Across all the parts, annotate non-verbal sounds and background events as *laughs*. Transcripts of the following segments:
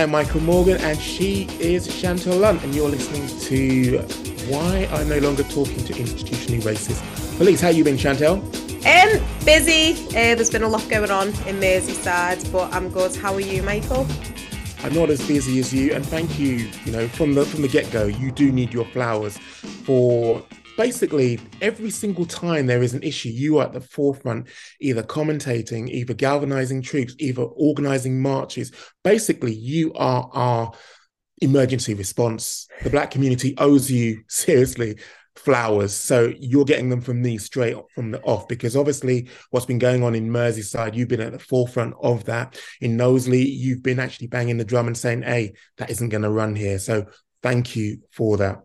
I am Michael Morgan, and she is Chantelle Lunt, and you're listening to Why I'm No Longer Talking to Institutionally Racist Police. How you been, Chantelle? Um, busy. Uh, there's been a lot going on in Merseyside, but I'm good. How are you, Michael? I'm not as busy as you, and thank you. You know, from the from the get go, you do need your flowers for basically every single time there is an issue, you are at the forefront, either commentating, either galvanizing troops, either organizing marches. Basically, you are our emergency response. The black community owes you *laughs* seriously flowers. So you're getting them from me straight from the off because obviously what's been going on in Merseyside, you've been at the forefront of that. In Knowsley, you've been actually banging the drum and saying, hey, that isn't going to run here. So thank you for that.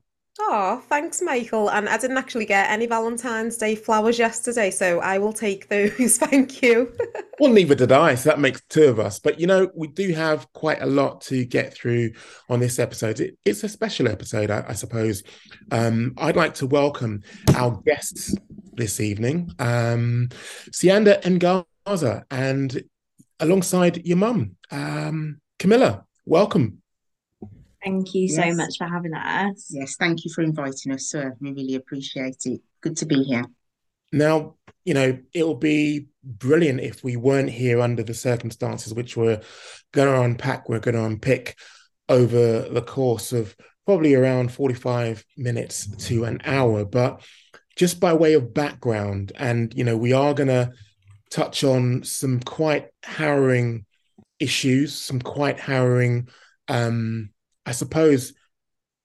Oh, thanks, Michael. And I didn't actually get any Valentine's Day flowers yesterday, so I will take those. *laughs* Thank you. *laughs* well, neither did I. So that makes two of us. But you know, we do have quite a lot to get through on this episode. It, it's a special episode, I, I suppose. Um, I'd like to welcome our guests this evening, um, Siyanda Mngaza, and alongside your mum, um, Camilla. Welcome. Thank you yes. so much for having us. Yes, thank you for inviting us, sir. We really appreciate it. Good to be here. Now, you know, it'll be brilliant if we weren't here under the circumstances which we're going to unpack, we're going to unpick over the course of probably around 45 minutes to an hour. But just by way of background, and, you know, we are going to touch on some quite harrowing issues, some quite harrowing um, I suppose,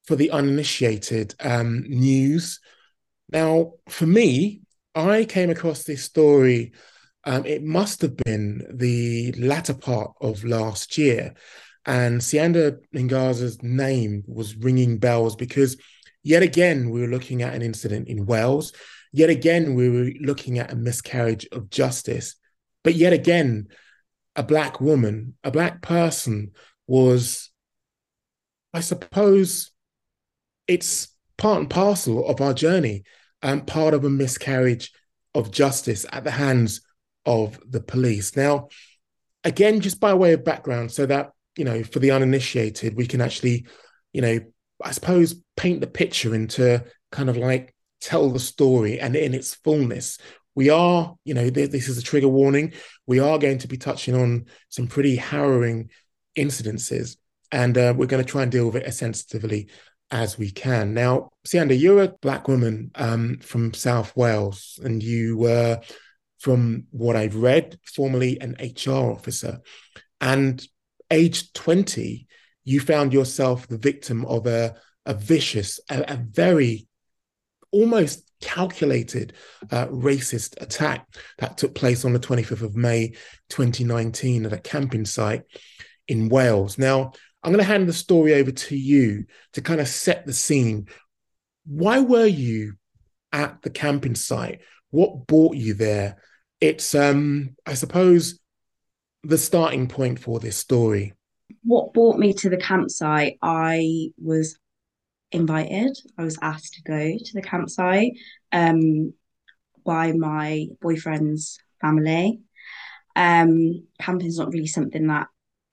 for the uninitiated um, news. Now, for me, I came across this story. Um, it must have been the latter part of last year. And Siyanda Mngaza's name was ringing bells because yet again, we were looking at an incident in Wales. Yet again, we were looking at a miscarriage of justice. But yet again, a Black woman, a Black person was I suppose it's part and parcel of our journey and part of a miscarriage of justice at the hands of the police. Now, again, just by way of background, so that, you know, for the uninitiated, we can actually, you know, I suppose paint the picture into kind of like tell the story and in its fullness. We are, you know, this is a trigger warning. We are going to be touching on some pretty harrowing incidences and uh, we're going to try and deal with it as sensitively as we can. Now, Siyanda, you're a black woman um, from South Wales, and you were, from what I've read, formerly an HR officer. And age 20, you found yourself the victim of a, a vicious, a, a very almost calculated uh, racist attack that took place on the 25th of May 2019 at a camping site in Wales. Now, I'm going to hand the story over to you to kind of set the scene. Why were you at the camping site? What brought you there? It's, um, I suppose, the starting point for this story. What brought me to the campsite? I was invited. I was asked to go to the campsite um, by my boyfriend's family. Um, camping is not really something that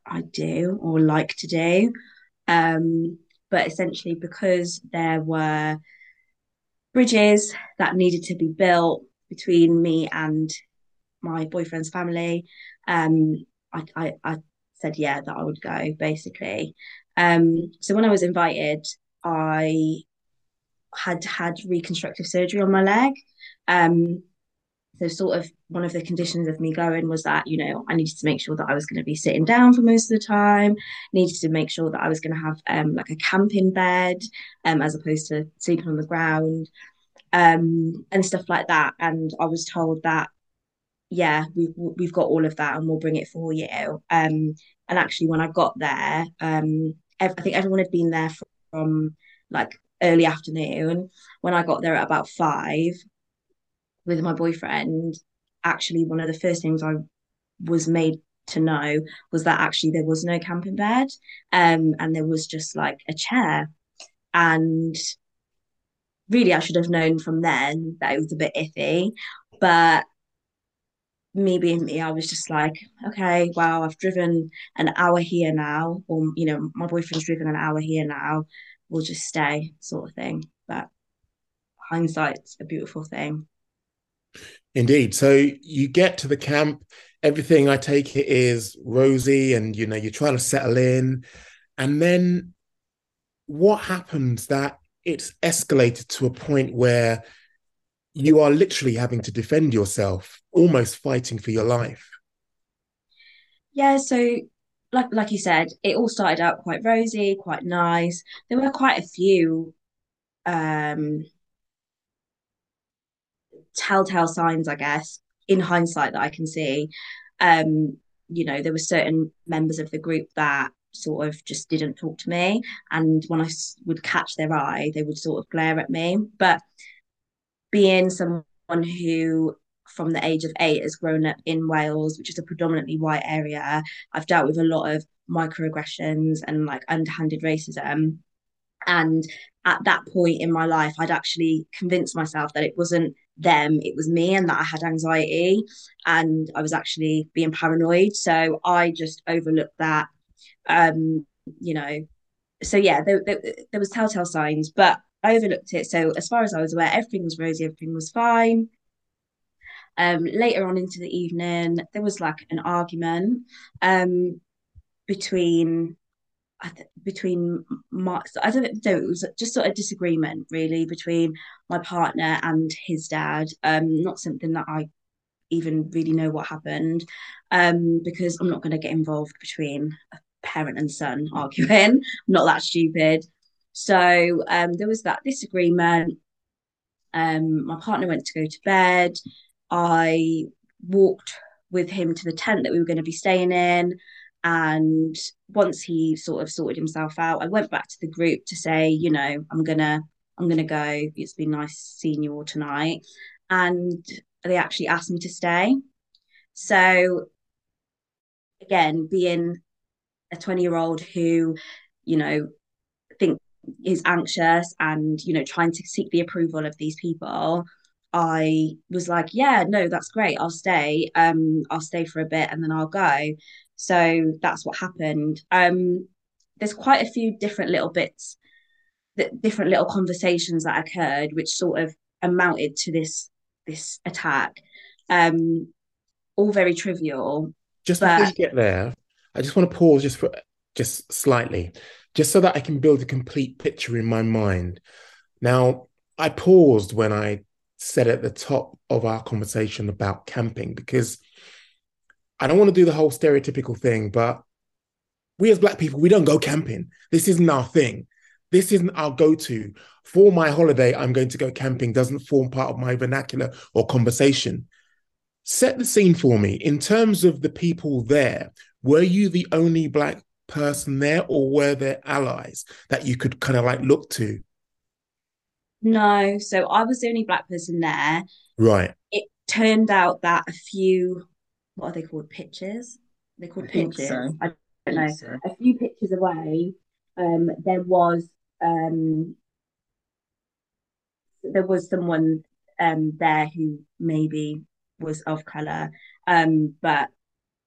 I do or like to do. Um, but essentially, because there were bridges that needed to be built between me and my boyfriend's family, um, I, I, I said yeah that I would go basically. Um, so when I was invited, I had had reconstructive surgery on my leg. So sort of one of the conditions of me going was that you know i needed to make sure that i was going to be sitting down for most of the time needed to make sure that i was going to have um, like a camping bed um, as opposed to sleeping on the ground um, and stuff like that. And i was told that yeah we, we've got all of that and we'll bring it for you. Um, and actually when i got there um, i think everyone had been there from like early afternoon. When i got there at about five with my boyfriend, actually one of the first things I was made to know was that actually there was no camping bed um, and there was just like a chair and really I should have known from then that it was a bit iffy but me being me, I was just like, okay, well, I've driven an hour here now, or you know, my boyfriend's driven an hour here now. We'll just stay, sort of thing. But hindsight's a beautiful thing. Indeed. So you get to the camp, everything I take it is rosy, and you know, you're trying to settle in. And then what happens that it's escalated to a point where you are literally having to defend yourself, almost fighting for your life. Yeah, so like like you said, it all started out quite rosy, quite nice. There were quite a few um telltale signs, I guess, in hindsight that I can see. Um, you know, there were certain members of the group that sort of just didn't talk to me, and when I would catch their eye, they would sort of glare at me. But being someone who from the age of eight has grown up in Wales, which is a predominantly white area, I've dealt with a lot of microaggressions and like underhanded racism. And at that point in my life, I'd actually convinced myself that it wasn't them, it was me, and that I had anxiety and I was actually being paranoid. So I just overlooked that. Um, you know, so yeah, there, there, there was telltale signs, but I overlooked it. So as far as I was aware, everything was rosy, everything was fine. Um, later on into the evening, there was like an argument um, between between my I don't know it was just sort of disagreement really between my partner and his dad um not something that I even really know what happened um because I'm not going to get involved between a parent and son *laughs* arguing I'm not that stupid. So um there was that disagreement. Um my partner went to go to bed. I walked with him to the tent that we were going to be staying in and once he sort of sorted himself out, I went back to the group to say, you know, I'm gonna I'm gonna go. It's been nice seeing you all tonight. And they actually asked me to stay. So again, being a 20 year old who, you know, think is anxious and, you know, trying to seek the approval of these people, I was like, yeah, no, that's great. I'll stay. Um, I'll stay for a bit and then I'll go. So that's what happened. Um, there's quite a few different little bits, that different little conversations that occurred, which sort of amounted to this this attack. Um, all very trivial. Just but... before you get there, I just want to pause just for just slightly, just so that I can build a complete picture in my mind. Now, I paused when I said at the top of our conversation about camping because I don't want to do the whole stereotypical thing, but we as black people, we don't go camping. This isn't our thing. This isn't our go-to. For my holiday, I'm going to go camping doesn't form part of my vernacular or conversation. Set the scene for me. In terms of the people there, were you the only black person there or were there allies that you could kind of like look to? No, so I was the only black person there. Right. It turned out that a few what are they called? Pitches? They're called I pitches. So. I don't know. So. A few pitches away, um, there was um, there was someone um there who maybe was of color, um, but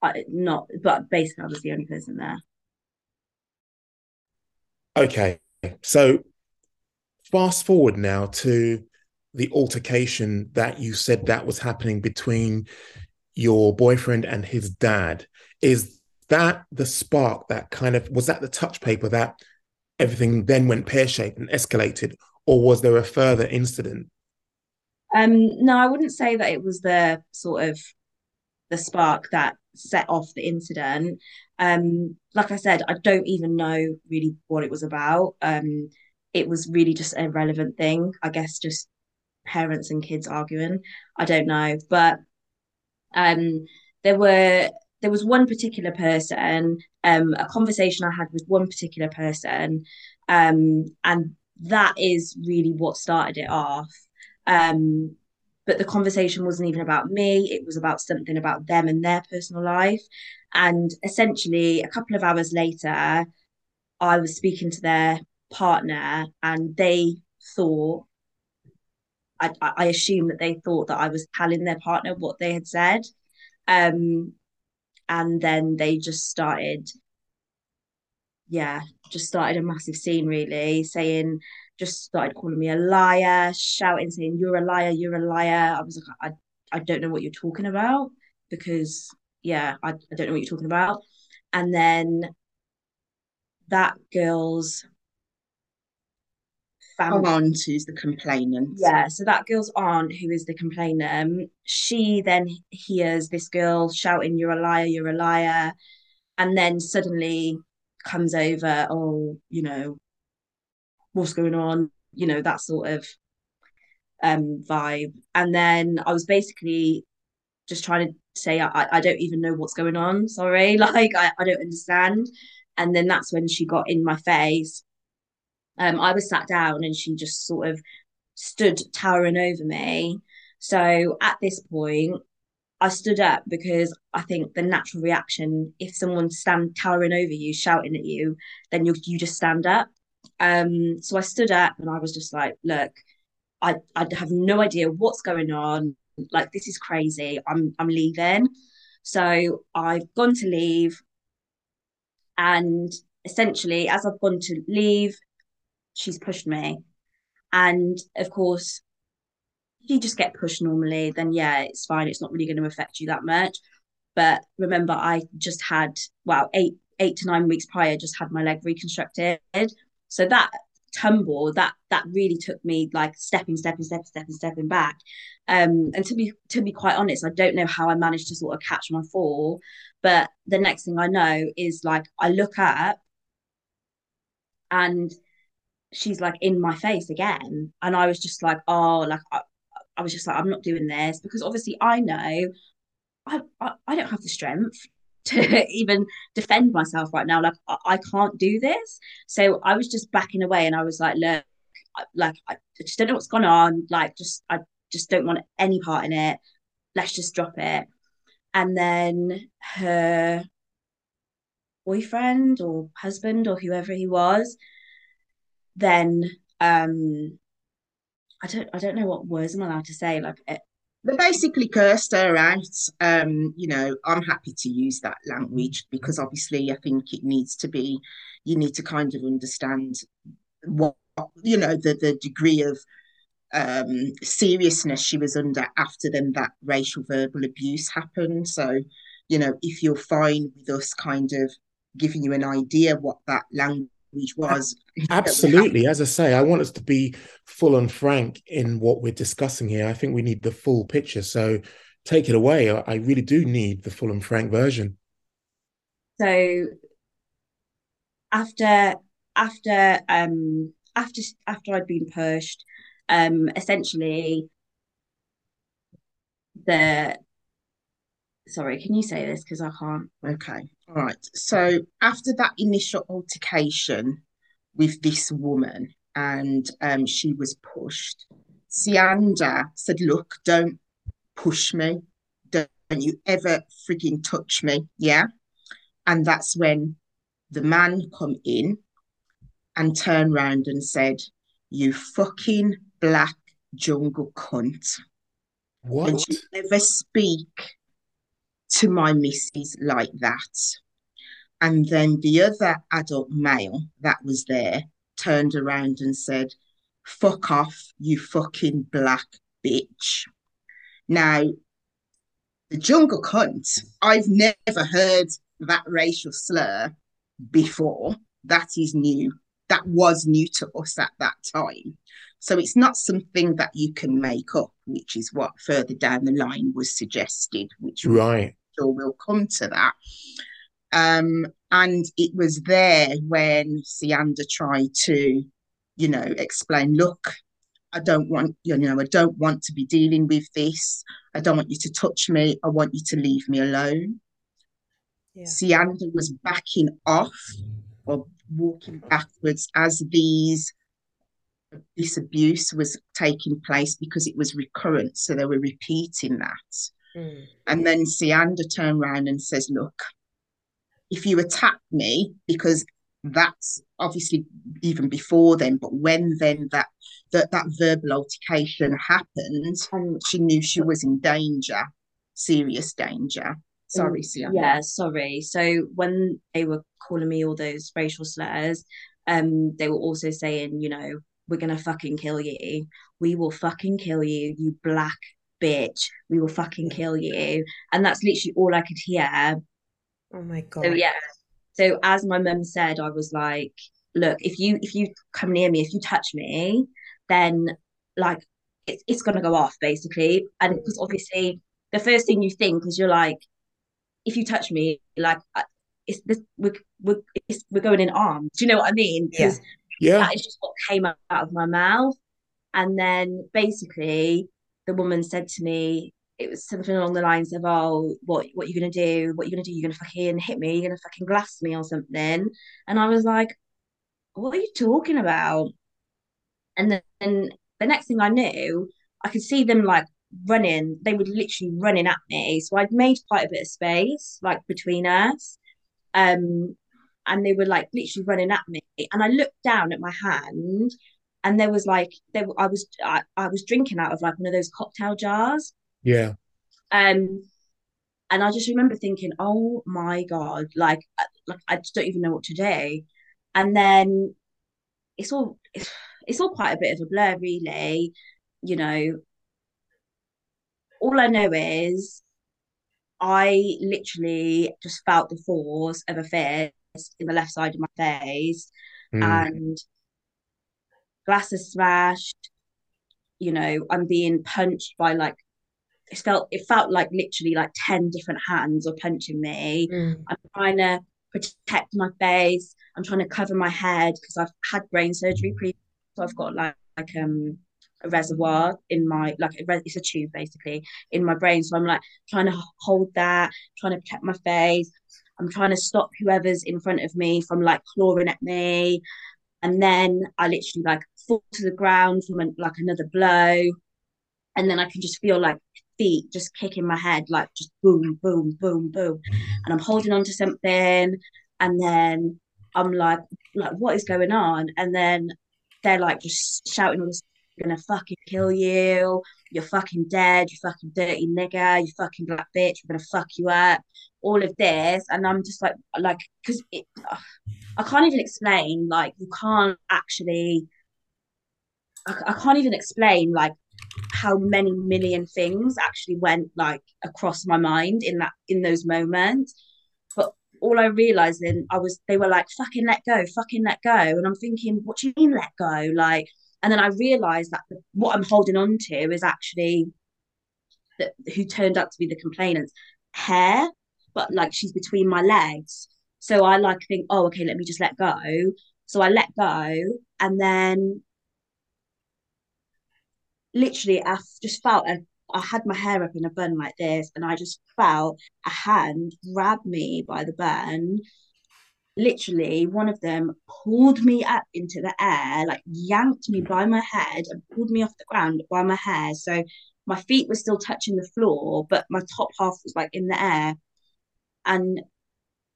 I, not. But basically, I was the only person there. Okay, so fast forward now to the altercation that you said that was happening between your boyfriend and his dad. Is that the spark that kind of was that the touch paper that everything then went pear shaped and escalated, or was there a further incident? Um, no, I wouldn't say that it was the sort of the spark that set off the incident. Um, like I said, I don't even know really what it was about. Um, it was really just a relevant thing. I guess just parents and kids arguing. I don't know, but um, there were there was one particular person, um, a conversation I had with one particular person, um, and that is really what started it off. Um, but the conversation wasn't even about me; it was about something about them and their personal life. And essentially, a couple of hours later, I was speaking to their partner, and they thought I, I assume that they thought that I was telling their partner what they had said. Um, and then they just started, yeah, just started a massive scene really, saying, just started calling me a liar, shouting, saying, You're a liar, you're a liar. I was like, I, I don't know what you're talking about because, yeah, I, I don't know what you're talking about. And then that girl's family. Aunt, who's the complainant. Yeah, so that girl's aunt, who is the complainant, she then hears this girl shouting, You're a liar, you're a liar. And then suddenly comes over, Oh, you know, what's going on? You know, that sort of um vibe. And then I was basically just trying to say, I, I don't even know what's going on. Sorry. *laughs* Like, I, I don't understand. And then that's when she got in my face um, I was sat down and she just sort of stood towering over me. So at this point, I stood up because I think the natural reaction, if someone's stand towering over you, shouting at you, then you you just stand up. Um, so I stood up and I was just like, look, I I have no idea what's going on. Like this is crazy. I'm I'm leaving. So I've gone to leave, and essentially, as I've gone to leave, she's pushed me. And of course, if you just get pushed normally, then yeah, it's fine. It's not really going to affect you that much. But remember, I just had, well, eight eight to nine weeks prior, just had my leg reconstructed. So that tumble, that that really took me like stepping, stepping, stepping, stepping, stepping back. Um, and to be to be quite honest, I don't know how I managed to sort of catch my fall. But the next thing I know is like I look up and she's like in my face again. And i was just like oh like I, I was just like i'm not doing this because obviously i know I, I, I don't have the strength *laughs* to even defend myself right now. Like I, I can't do this. So i was just backing away and i was like look like i just don't know what's gone on. Like just i just don't want any part in it. Let's just drop it. And then her boyfriend or husband or whoever he was then um I don't I don't know what words I'm allowed to say. Like it, they basically cursed her out. Um, you know, I'm happy to use that language because obviously I think it needs to be, you need to kind of understand what you know the the degree of um seriousness she was under after then that racial verbal abuse happened. So, you know, if you're fine with us kind of giving you an idea what that language which was *laughs* absolutely. as i say i want us to be full and frank in what we're discussing here. I think we need the full picture. So take it away. I really do need the full and frank version. So after after um after after i'd been pushed um essentially the sorry can you say this? Because i can't. Okay all right. So after that initial altercation with this woman, and um, she was pushed, Siyanda said, "Look, don't push me. Don't, you ever freaking touch me." Yeah. And that's when the man come in and turned around and said, "You fucking black jungle cunt." What? And you ever speak to my missus like that. And then the other adult male that was there turned around and said, Fuck off, you fucking black bitch. Now, the jungle cunt, I've never heard that racial slur before. That is new. That was new to us at that time. So it's not something that you can make up, which is what further down the line was suggested, which right we'll come to that. Um, and it was there when Siyanda tried to, you know, explain, look, I don't want, you know, I don't want to be dealing with this. I don't want you to touch me. I want you to leave me alone. Yeah. Siyanda was backing off or walking backwards as these this abuse was taking place because it was recurrent. So they were repeating that. Mm. And then Siyanda turned around and says, Look, if you attack me, because that's obviously even before then, but when then that that, that verbal altercation happened, and she knew she was in danger. serious danger. Sorry, Sienna. Yeah, sorry. So when they were calling me all those racial slurs, um, they were also saying, you know, we're gonna fucking kill you. We will fucking kill you, you black bitch. We will fucking kill you. And that's literally all I could hear. Oh my God. So yeah. So as my mum said, I was like, look, if you if you come near me, if you touch me, then like it's it's gonna go off basically. And mm. because obviously the first thing you think is you're like, if you touch me, like it's this we're we're, it's, we're going in arms. Do you know what I mean? Because Yeah. that is just what came out of my mouth. And then basically the woman said to me, it was something along the lines of, Oh, what what you gonna do? What are you gonna do? You're gonna fucking hit me, you're gonna fucking glass me or something. And I was like, What are you talking about? And then the next thing I knew, I could see them like running, they were literally running at me. So I'd made quite a bit of space like between us. Um and they were like literally running at me. And I looked down at my hand and there was like there I was I, I was drinking out of like one of those cocktail jars. Yeah. Um and I just remember thinking, oh my God, like I- like I just don't even know what to do. And then it's all it's, it's all quite a bit of a blur, really. You know, all I know is I literally just felt the force of a fist in the left side of my face Mm. and glasses smashed. You know, I'm being punched by like it felt it felt like literally like 10 different hands were punching me. Mm. I'm trying to protect my face. I'm trying to cover my head because I've had brain surgery pre so I've got like, like um a reservoir in my like a res- it's a tube basically in my brain. So I'm like trying to hold that, trying to protect my face. I'm trying to stop whoever's in front of me from like clawing at me. And then I literally like fall to the ground from like another blow. And then I can just feel like feet just kicking my head, like just boom, boom, boom, boom. Mm-hmm. And I'm holding on to something. And then I'm like, like, what is going on? And then they're like just shouting all this, we're gonna fucking kill you, you're fucking dead, you fucking dirty nigger, you fucking black bitch, we're gonna fuck you up, all of this. And I'm just like, like, because it, I can't even explain, like, you can't actually, I, I can't even explain, like, how many million things actually went like across my mind in that in those moments. But all i realized then i was they were like fucking let go fucking let go. And i'm thinking what do you mean let go? Like and then i realized that the, what i'm holding on to is actually that who turned out to be the complainant's hair but like she's between my legs. So i like think oh okay let me just let go. So i let go and then literally I just felt a, I had my hair up in a bun like this, and I just felt a hand grab me by the bun. Literally, one of them pulled me up into the air, like yanked me by my head and pulled me off the ground by my hair. So my feet were still touching the floor, but my top half was like in the air. And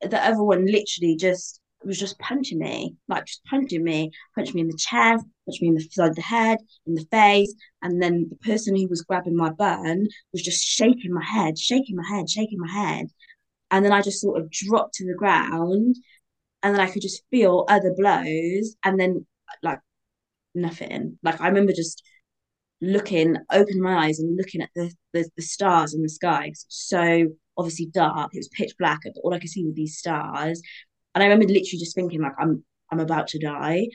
the other one literally just was just punching me, like just punching me, punched me in the chest, punched me in the side of the head, in the face, and then the person who was grabbing my bun was just shaking my head, shaking my head, shaking my head, and then I just sort of dropped to the ground, and then I could just feel other blows, and then like nothing. Like I remember just looking, opening my eyes and looking at the the, the stars in the sky. so obviously dark. It was pitch black, and all I could see were these stars. And I remember literally just thinking like I'm I'm about to die,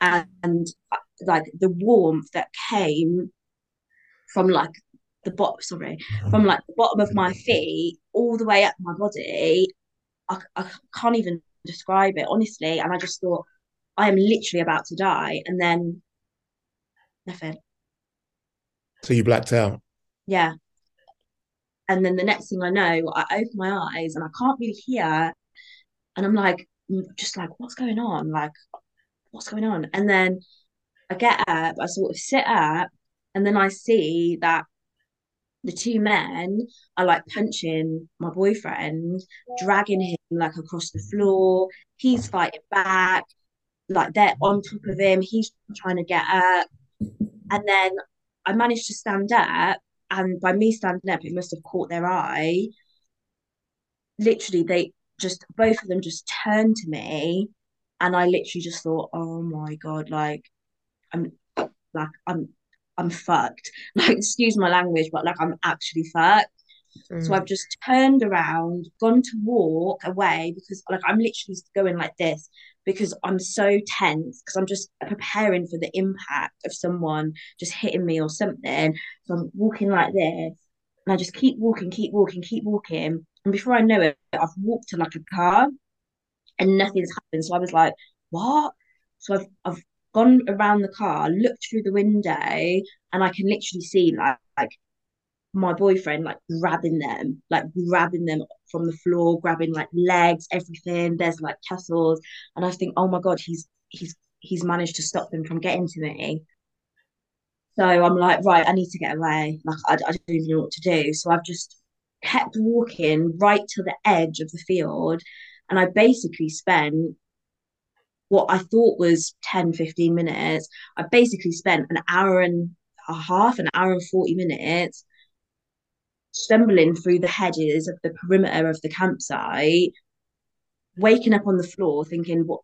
and, and like the warmth that came from like the bottom, sorry, from like the bottom of my feet all the way up my body. I, I can't even describe it honestly. And I just thought I am literally about to die, and then nothing. So you blacked out. Yeah. And then the next thing I know, I open my eyes and I can't really hear. And I'm like, mm, just like, what's going on? Like, what's going on? And then I get up, I sort of sit up, and then I see that the two men are like punching my boyfriend, dragging him like across the floor. He's fighting back, like they're on top of him. He's trying to get up. And then I managed to stand up and by me standing up, it must have caught their eye. Literally, they just both of them just turned to me, and I literally just thought, "Oh my god!" Like, I'm like I'm I'm fucked. *laughs* Like, excuse my language, but like I'm actually fucked. Mm. So I've just turned around, gone to walk away because like I'm literally going like this because I'm so tense because I'm just preparing for the impact of someone just hitting me or something. So I'm walking like this and I just keep walking, keep walking, keep walking. And before I know it, I've walked to like a car and nothing's happened. So I was like, what? So I've I've gone around the car, looked through the window, and I can literally see like, like my boyfriend like grabbing them, like grabbing them from the floor, grabbing like legs, everything. There's like tussles, and I think, oh my god, he's he's he's managed to stop them from getting to me. So I'm like, right, I need to get away. Like I, I don't even know what to do. So I've just kept walking right to the edge of the field, and I basically spent what I thought was 10, 15 minutes. I basically spent an hour and a half, an hour and 40 minutes stumbling through the hedges of the perimeter of the campsite, waking up on the floor thinking what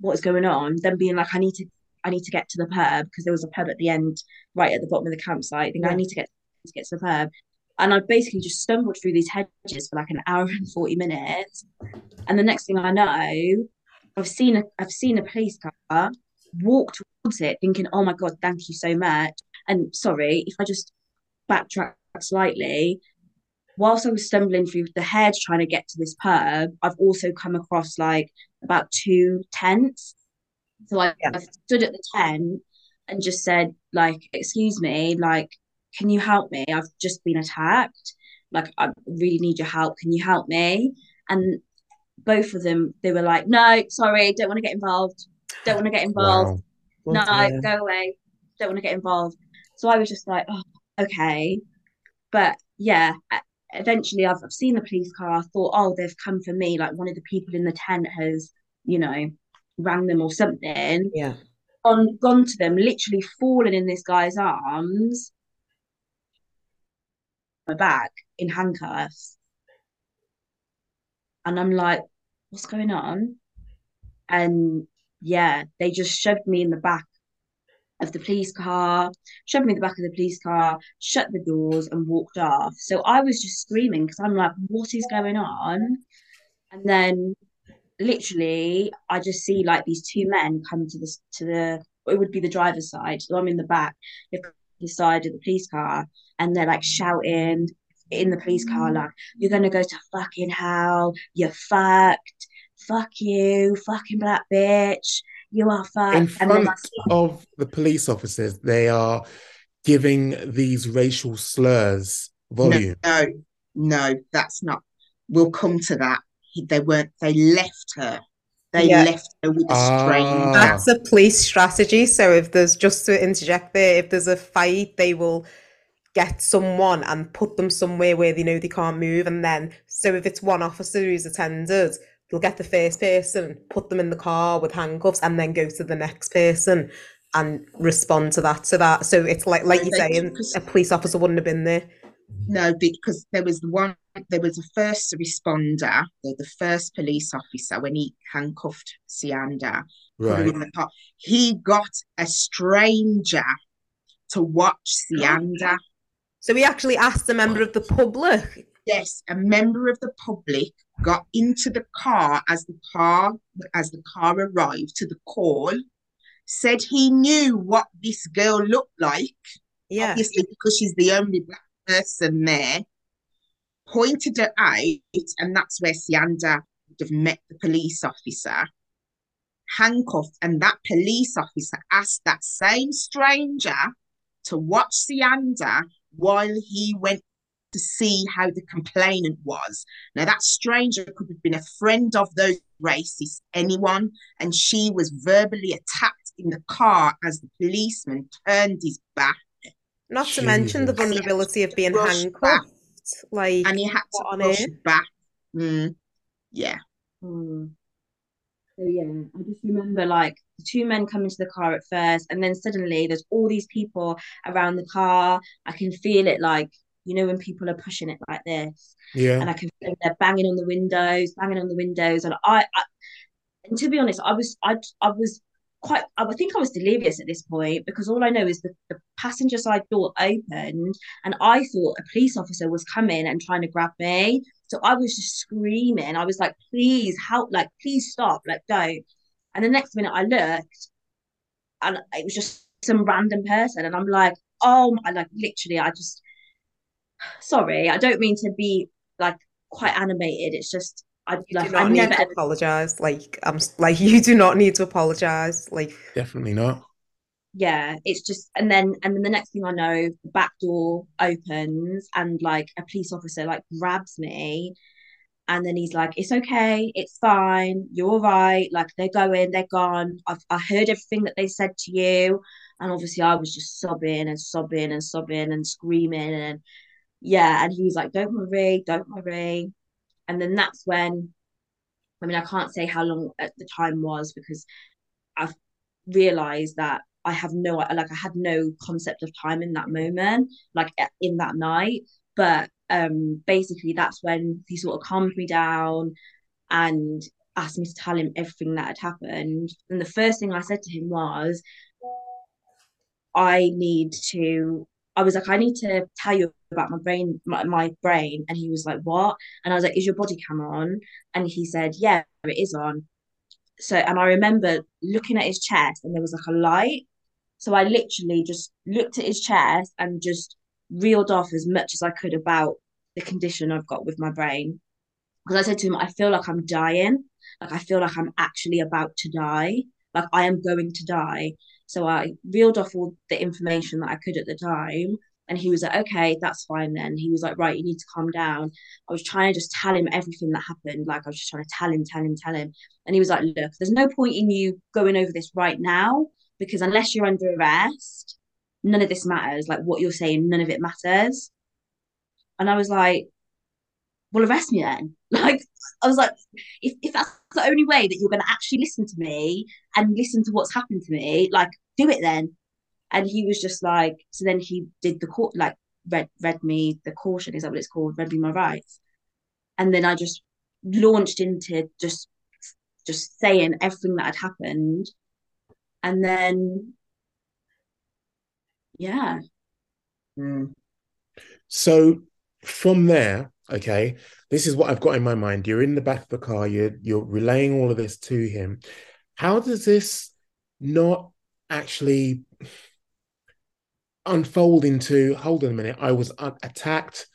what is going on, then being like, I need to I need to get to the pub because there was a pub at the end, right at the bottom of the campsite. I think yeah. I need to get to get to the pub. And I basically just stumbled through these hedges for like an hour and 40 minutes. And the next thing I know, I've seen a I've seen a police car walk towards it thinking, oh my God, thank you so much. And sorry, if I just backtrack slightly, whilst I was stumbling through the hedge trying to get to this pub, I've also come across like about two tents. So I, yeah. I stood at the tent and just said, like, excuse me, like, can you help me? I've just been attacked. Like, I really need your help. Can you help me? And both of them, they were like, no, sorry, don't want to get involved. Don't want to get involved. Wow. No, go away. Don't want to get involved. So I was just like, oh, okay. But yeah, eventually I've, I've seen the police car. I thought, oh, they've come for me. Like one of the people in the tent has, you know, rang them or something. Yeah. On gone to them, literally fallen in this guy's arms, my back in handcuffs. And I'm like, what's going on? And yeah, they just shoved me in the back of the police car, shoved me in the back of the police car, shut the doors, and walked off. So I was just screaming because I'm like, what is going on? And then literally I just see like these two men come to this to the it would be the driver's side. So I'm in the back, the side of the police car, and they're like shouting in the police car, like, you're gonna go to fucking hell, you're fucked, fuck you, fucking black bitch you are fine. In front of the police officers, they are giving these racial slurs volume. No, no, no, that's not. We'll come to that. They weren't. They left her. They yeah. left her with a ah. stranger. That's a police strategy. So if there's just to interject there, if there's a fight, they will get someone and put them somewhere where they know they can't move, and then so if it's one officer who's attended, they'll get the first person, put them in the car with handcuffs, and then go to the next person and respond to that. So that so it's like like you're saying, a police officer wouldn't have been there. No, because there was one. There was a first responder, the first police officer when he handcuffed Siyanda. Right. He got a stranger to watch oh, Siyanda. So he actually asked a member of the public. Yes, a member of the public got into the car as the car as the car arrived to the call said he knew what this girl looked like yeah. obviously because she's the only black person there pointed her out and that's where Siyanda would have met the police officer. Handcuffed and that police officer asked that same stranger to watch Siyanda while he went to see how the complainant was. Now, that stranger could have been a friend of those racists, anyone, and she was verbally attacked in the car as the policeman turned his back. Not to mention the vulnerability of being handcuffed. Back. Like, and he had to push back. Mm. Yeah. Mm. So yeah, I just remember like the two men come into the car at first, and then suddenly there's all these people around the car. I can feel it like you know when people are pushing it like this, Yeah. and I can feel they're banging on the windows, banging on the windows, and I, I and to be honest, I was I I was quite I think I was delirious at this point because all I know is that the passenger side door opened and I thought a police officer was coming and trying to grab me. So I was just screaming. I was like, please help, like, please stop, like, don't. And the next minute I looked and it was just some random person. And I'm like, oh my, like, literally, I just, sorry, I don't mean to be like quite animated. It's just, I You like, do I need never to apologize. Like I'm like *laughs* you do not need to apologize. Like Definitely not. Yeah it's just and then and then the next thing i know the back door opens and like a police officer like grabs me. And then he's like it's okay it's fine you're all right like they're going they're gone. I've, i heard everything that they said to you. And obviously i was just sobbing and sobbing and sobbing and screaming and yeah and he was like don't worry don't worry. And then that's when i mean i can't say how long at the time was because i've realized that I have no like I had no concept of time in that moment, like in that night. But um basically that's when he sort of calmed me down and asked me to tell him everything that had happened. And the first thing I said to him was, I need to I was like, I need to tell you about my brain, my, my brain. And he was like, What? And I was like, Is your body cam on? And he said, Yeah, it is on so and I remember looking at his chest and there was like a light. So I literally just looked at his chest and just reeled off as much as I could about the condition I've got with my brain. Because I said to him, I feel like I'm dying. Like I feel like I'm actually about to die. Like I am going to die. So I reeled off all the information that I could at the time. And he was like, okay, that's fine then. He was like, right, you need to calm down. I was trying to just tell him everything that happened. Like I was just trying to tell him, tell him, tell him. And he was like, look, there's no point in you going over this right now because unless you're under arrest, none of this matters. Like what you're saying, none of it matters. And I was like, well, arrest me then. *laughs* Like, I was like, if, if that's the only way that you're going to actually listen to me and listen to what's happened to me, like, do it then. And he was just like, so then he did the court, like, read read me the caution, is that what it's called? Read me my rights. And then I just launched into just just saying everything that had happened. And then, yeah. Mm. So from there, okay, this is what I've got in my mind. You're in the back of the car, you're you're relaying all of this to him. How does this not actually unfold into, hold on a minute, I was attacked.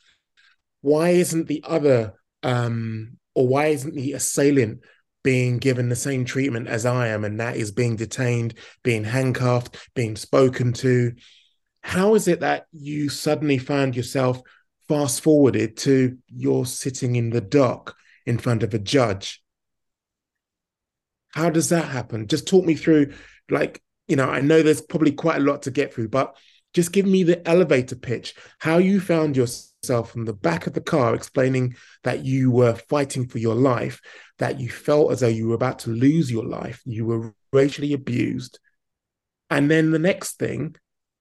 Why isn't the other um or why isn't the assailant being given the same treatment as I am, and that is being detained, being handcuffed, being spoken to? How is it that you suddenly found yourself fast forwarded to you're sitting in the dock in front of a judge? How does that happen? Just talk me through, like, you know, I know there's probably quite a lot to get through, but just give me the elevator pitch, how you found yourself from the back of the car explaining that you were fighting for your life, that you felt as though you were about to lose your life, you were racially abused. And then the next thing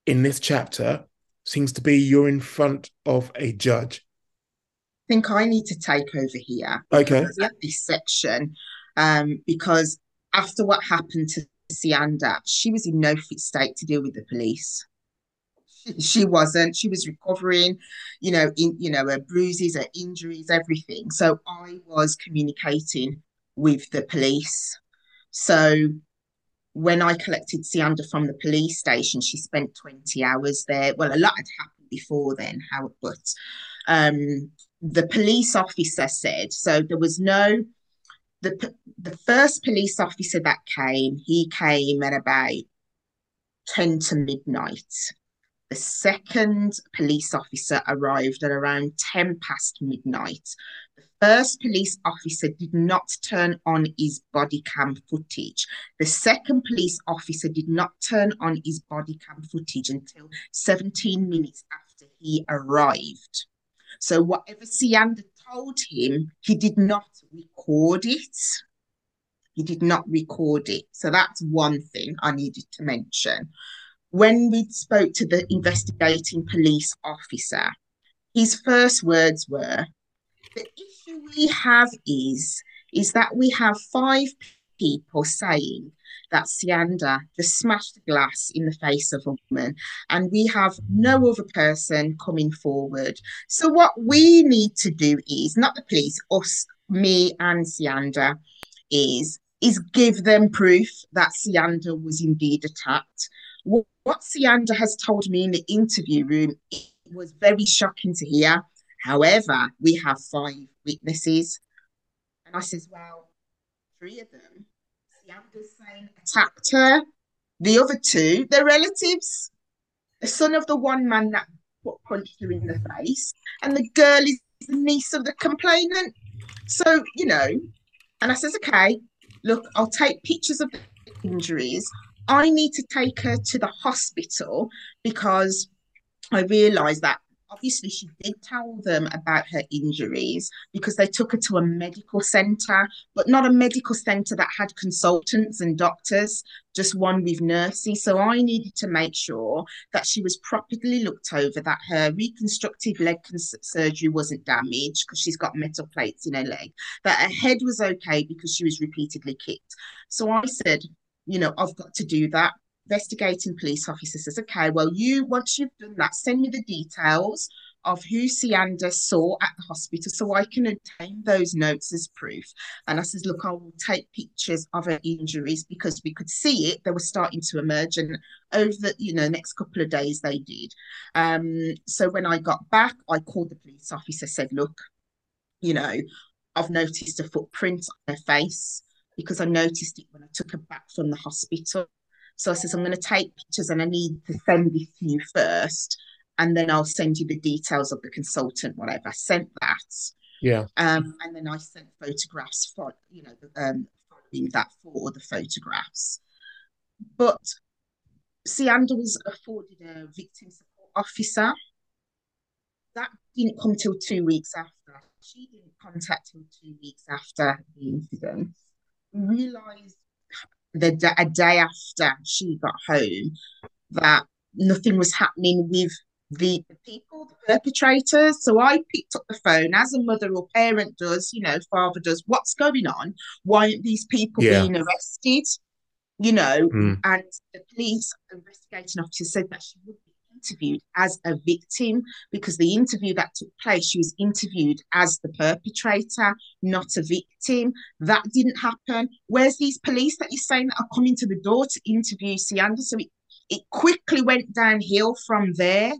in this chapter seems to be you're in front of a judge. I think I need to take over here Okay. at this section um, because after what happened to Siyanda, she was in no fit state to deal with the police. She, wasn't. She was recovering, you know, in you know her bruises, her injuries, everything. So I was communicating with the police. So when I collected Siyanda from the police station, she spent 20 hours there. Well, a lot had happened before then, how but um the police officer said so there was no the the first police officer that came, he came at about 10 to midnight. The second police officer arrived at around 10 past midnight. The first police officer did not turn on his body cam footage. The second police officer did not turn on his body cam footage until 17 minutes after he arrived. So whatever Siyanda told him, he did not record it. He did not record it. So that's one thing I needed to mention. When we spoke to the investigating police officer, his first words were, the issue we have is, is that we have five people saying that Siyanda just smashed the glass in the face of a woman, and we have no other person coming forward. So, what we need to do is not the police, us, me, and Siyanda, is is give them proof that Siyanda was indeed attacked. What, Siyanda has told me in the interview room was very shocking to hear. However, we have five witnesses. And I says, well, three of them Siyanda's saying attacked her. The other two, they're relatives. The son of the one man that punched her in the face, and the girl is the niece of the complainant. So, you know, and I says, okay, look, I'll take pictures of the injuries. I need to take her to the hospital because I realised that obviously she did tell them about her injuries because they took her to a medical center but not a medical center that had consultants and doctors just one with nurses. So i needed to make sure that she was properly looked over that her reconstructive leg surgery wasn't damaged because she's got metal plates in her leg that her head was okay because she was repeatedly kicked. So i said you know i've got to do that investigating police officer says, okay, well, you, once you've done that, send me the details of who Siyanda saw at the hospital so I can obtain those notes as proof. And I says, look, I will take pictures of her injuries because we could see it. They were starting to emerge. And over the, you know, next couple of days they did. Um, so when I got back, I called the police officer, said, look, you know, I've noticed a footprint on her face because I noticed it when I took her back from the hospital. So I says, I'm going to take pictures and I need to send this to you first. And then I'll send you the details of the consultant, whatever. I sent that. Yeah. Um, and then I sent photographs for, you know, um, following that for the photographs. But Siyanda was afforded a victim support officer. That didn't come till two weeks after. She didn't contact him two weeks after the incident. We realised the a day after she got home that nothing was happening with the, the people, the perpetrators. So I picked up the phone as a mother or parent does, you know, father does. What's going on? Why aren't these people yeah. being arrested? You know, mm. and the police investigating officer said that she would be interviewed as a victim because the interview that took place, she was interviewed as the perpetrator, not a victim. That didn't happen. Where's these police that you're saying that are coming to the door to interview Siyanda? So it, it quickly went downhill from there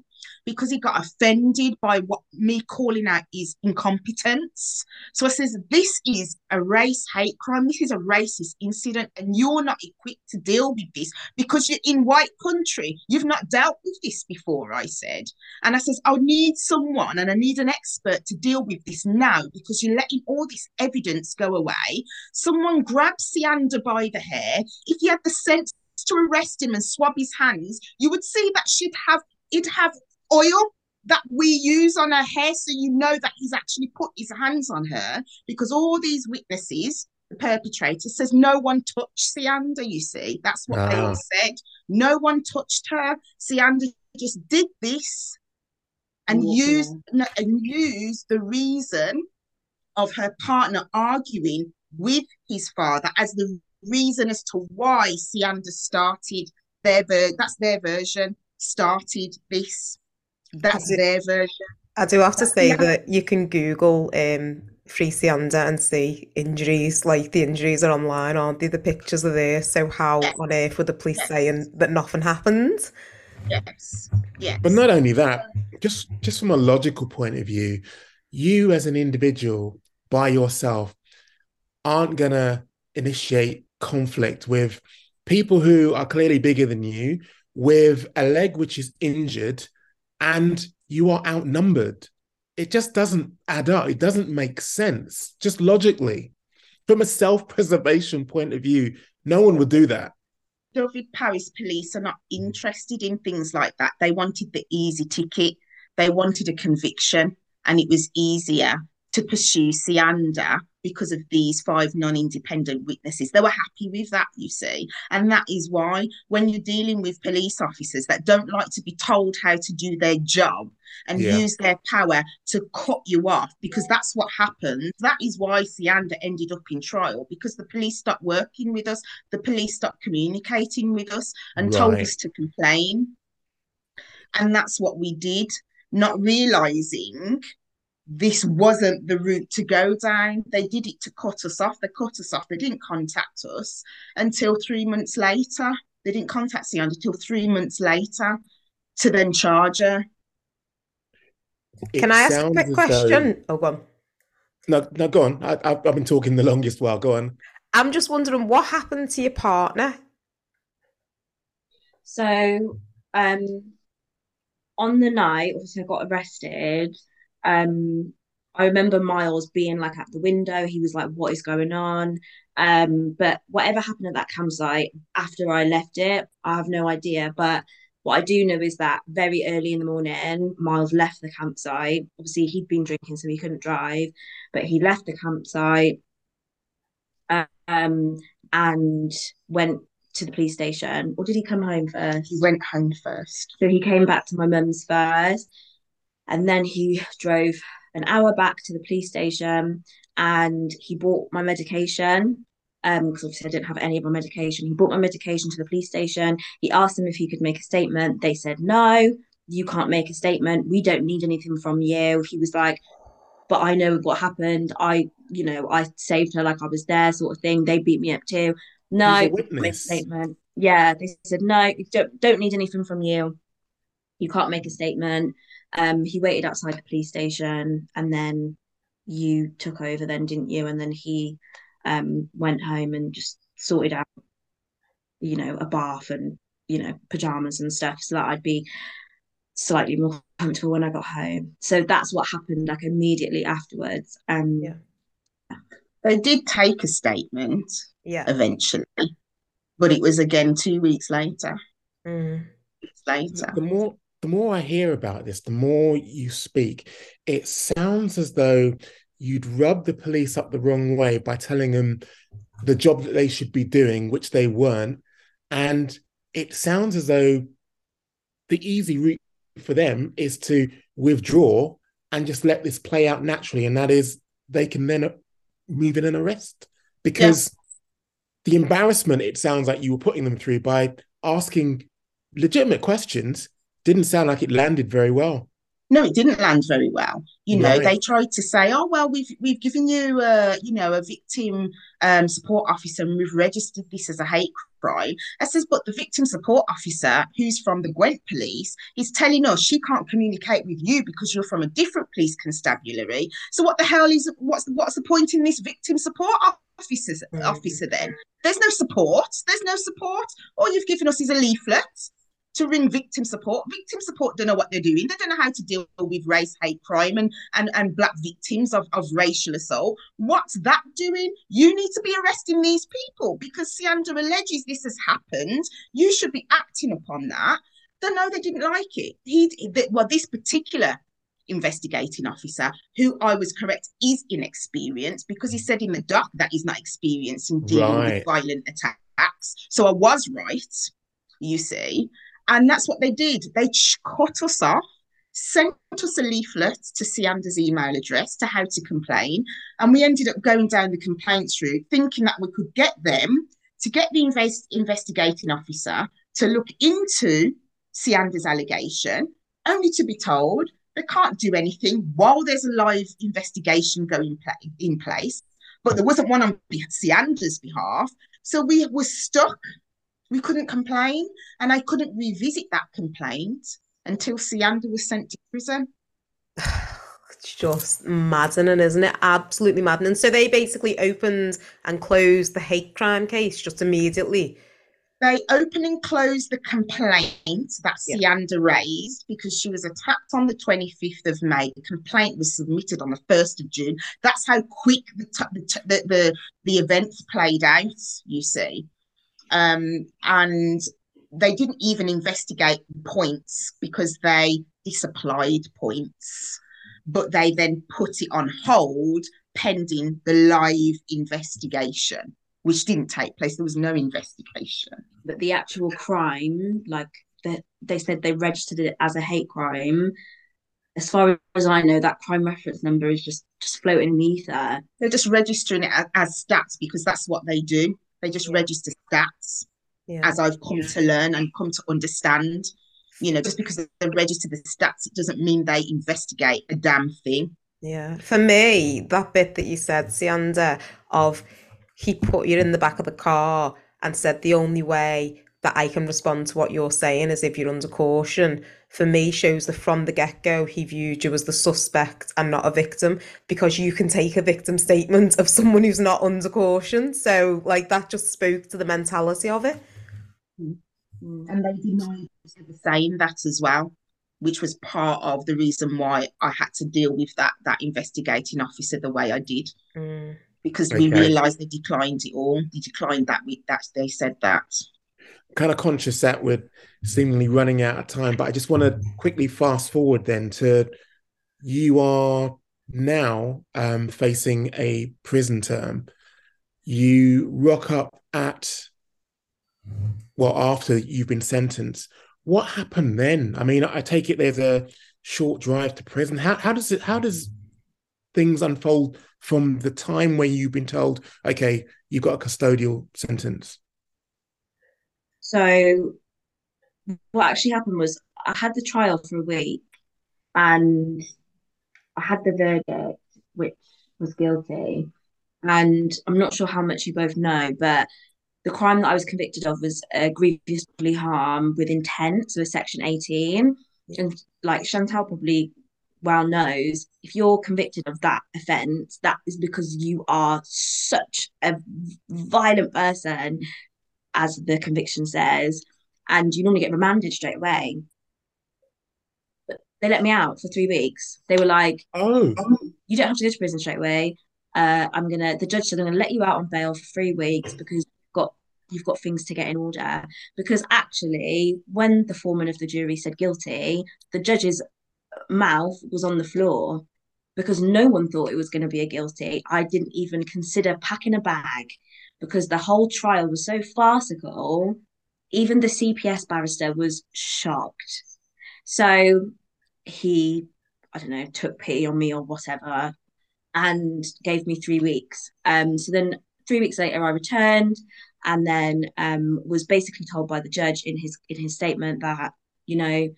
because he got offended by what me calling out is incompetence. So I says, this is a race hate crime. This is a racist incident, and you're not equipped to deal with this because you're in white country. You've not dealt with this before, I said. And I says, I need someone and I need an expert to deal with this now because you're letting all this evidence go away. Someone grabs Siyanda by the hair. If you had the sense to arrest him and swab his hands, you would see that she'd have it'd have oil that we use on her hair so you know that he's actually put his hands on her because all these witnesses the perpetrator says no one touched Siyanda you see. That's what they all ah. said. No one touched her. Siyanda just did this and used and used the reason of her partner arguing with his father as the reason as to why Siyanda started their ver- that's their version started this that's do, their version. I do have to say yeah. that you can Google um, Free Siyanda and see injuries. Like the injuries are online, aren't they? The pictures are there. So how yes. on earth would the police yes. saying that nothing happened? Yes. Yes. But not only that, just just from a logical point of view, you as an individual by yourself aren't gonna initiate conflict with people who are clearly bigger than you, with a leg which is injured and you are outnumbered. It just doesn't add up. It doesn't make sense, just logically. From a self preservation point of view, no one would do that. Dyfed-Powys police are not interested in things like that. They wanted the easy ticket, they wanted a conviction, and it was easier to pursue Siyanda because of these five non-independent witnesses. They were happy with that, you see. And that is why when you're dealing with police officers that don't like to be told how to do their job and Yeah. use their power to cut you off, because that's what happened. That is why Siyanda ended up in trial, because the police stopped working with us, the police stopped communicating with us and told us to complain. And that's what we did, not realizing this wasn't the route to go down. They did it to cut us off. They cut us off. They didn't contact us until three months later. They didn't contact Siyanda until three months later to then charge her. It Can I ask a quick as though- question? Oh, go on. No, no, go on. I, I've, I've been talking the longest while. Go on. I'm just wondering what happened to your partner? So, um, on the night, obviously, I got arrested. Um, I remember Miles being like at the window. He was like, "What is going on?" Um, but whatever happened at that campsite after I left it, I have no idea. But what I do know is that very early in the morning, Miles left the campsite. Obviously, he'd been drinking, so he couldn't drive, but he left the campsite, um, and went to the police station. Or did he come home first? He went home first. So he came back to my mum's first, and then he drove an hour back to the police station and he bought my medication. Um, because obviously I didn't have any of my medication. He brought my medication to the police station. He asked them if he could make a statement. They said, no, you can't make a statement. We don't need anything from you. He was like, but I know what happened. I, you know, I saved her like I was there, sort of thing. They beat me up too. No, make a statement. Yeah, they said no, don't don't need anything from you. You can't make a statement. Um, he waited outside the police station, and then you took over, then didn't you? And then he um went home and just sorted out, you know, a bath and you know pajamas and stuff, so that I'd be slightly more comfortable when I got home. So that's what happened like immediately afterwards. Um, Yeah. They did take a statement Yeah. eventually, but it was again two weeks later. Mm. Weeks later. The more the more I hear about this, the more you speak, it sounds as though you'd rub the police up the wrong way by telling them the job that they should be doing, which they weren't. And it sounds as though the easy route for them is to withdraw and just let this play out naturally. And that is they can then move in an arrest because the embarrassment it sounds like you were putting them through by asking legitimate questions didn't sound like it landed very well. No, it didn't land very well. You know, Right. they tried to say, "Oh well, we've we've given you, uh, you know, a victim um, support officer, and we've registered this as a hate crime." I says, "But the victim support officer, who's from the Gwent police, is telling us she can't communicate with you because you're from a different police constabulary. So what the hell is what's what's the point in this victim support officer Mm. officer then? There's no support. There's no support. All you've given us is a leaflet." To ring victim support. Victim support don't know what they're doing. They don't know how to deal with race hate crime and and, and black victims of, of racial assault. What's that doing? You need to be arresting these people because Siyanda alleges this has happened. You should be acting upon that. They know they didn't like it. He well, this particular investigating officer, who I was correct, is inexperienced because he said in the doc that he's not experienced in dealing Right. with violent attacks. So I was right, you see. And that's what they did. They cut us off, sent us a leaflet to Siyanda's email address to how to complain. And we ended up going down the complaints route, thinking that we could get them to get the invest- investigating officer to look into Siyanda's allegation, only to be told they can't do anything while there's a live investigation going pla- in place. But there wasn't one on Siyanda's behalf. So we were stuck. We couldn't complain, and I couldn't revisit that complaint until Siyanda was sent to prison. *sighs* It's just maddening, isn't it? Absolutely maddening. So they basically opened and closed the hate crime case just immediately. They open and close the complaint that Yeah. Siyanda raised because she was attacked on the 25th of May. The complaint was submitted on the 1st of June. That's how quick the t- the, t- the, the the events played out, you see. Um, and they didn't even investigate points because they disapplied points. but they then put it on hold pending the live investigation, which didn't take place. There was no investigation. But the actual crime, like the, they said they registered it as a hate crime. As far as I know, that crime reference number is just just floating in the ether. They're just registering it as, as stats because that's what they do. They just register stats, Yeah. as I've come Yeah. to learn and come to understand. You know, just because they register the stats, it doesn't mean they investigate a damn thing. Yeah, for me, that bit that you said, Siyanda, of he put you in the back of the car and said the only way that I can respond to what you're saying as if you're under caution, for me shows that from the get-go he viewed you as the suspect and not a victim because you can take a victim statement of someone who's not under caution. So like that just spoke to the mentality of it. Mm. And they denied saying that as well, which was part of the reason why I had to deal with that that investigating officer the way I did. Mm. Because we realised they declined it all. They declined that we that they said that. Kind of conscious that we're seemingly running out of time, but I just want to quickly fast forward then to you are now um, facing a prison term. You rock up at, well, after you've been sentenced. What happened then? I mean, I take it there's a short drive to prison. How how does it how does things unfold from the time when you've been told, okay, you've got a custodial sentence? So what actually happened was I had the trial for a week and I had the verdict, which was guilty. And I'm not sure how much you both know, but the crime that I was convicted of was a grievous bodily harm with intent, so a section 18. And like Chantelle probably well knows, if you're convicted of that offence, that is because you are such a violent person, as the conviction says, and you normally get remanded straight away. But they let me out for three weeks. They were like, Oh, you don't have to go to prison straight away. Uh, I'm gonna. The judge said I'm gonna let you out on bail for three weeks because you've got you've got things to get in order. Because actually, when the foreman of the jury said guilty, the judge's mouth was on the floor because no one thought it was going to be a guilty. I didn't even consider packing a bag because the whole trial was so farcical. Even the CPS barrister was shocked. So he, I don't know, took pity on me or whatever and gave me three weeks. Um, so then three weeks later, I returned and then um, was basically told by the judge in his in his statement that you know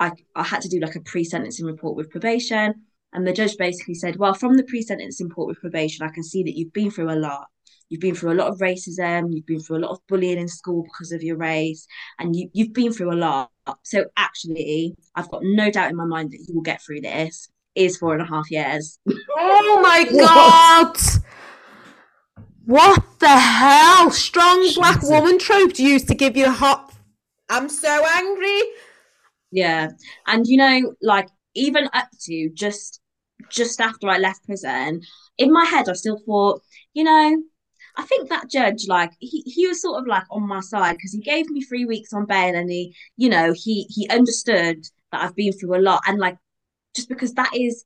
I I had to do like a pre-sentencing report with probation, and the judge basically said, well, from the pre-sentencing report with probation, I can see that you've been through a lot. You've been through a lot of racism. You've been through a lot of bullying in school because of your race, and you you've been through a lot. So actually, I've got no doubt in my mind that you will get through this. Is four and a half years. Oh my God! What the hell? Strong black Jesus. woman trope used to give you a hot. I'm so angry. Yeah. And you know, like even up to just just after I left prison, in my head I still thought, you know, I think that judge, like he, he was sort of like on my side because he gave me three weeks on bail and he, you know, he he understood that I've been through a lot. And like just because that is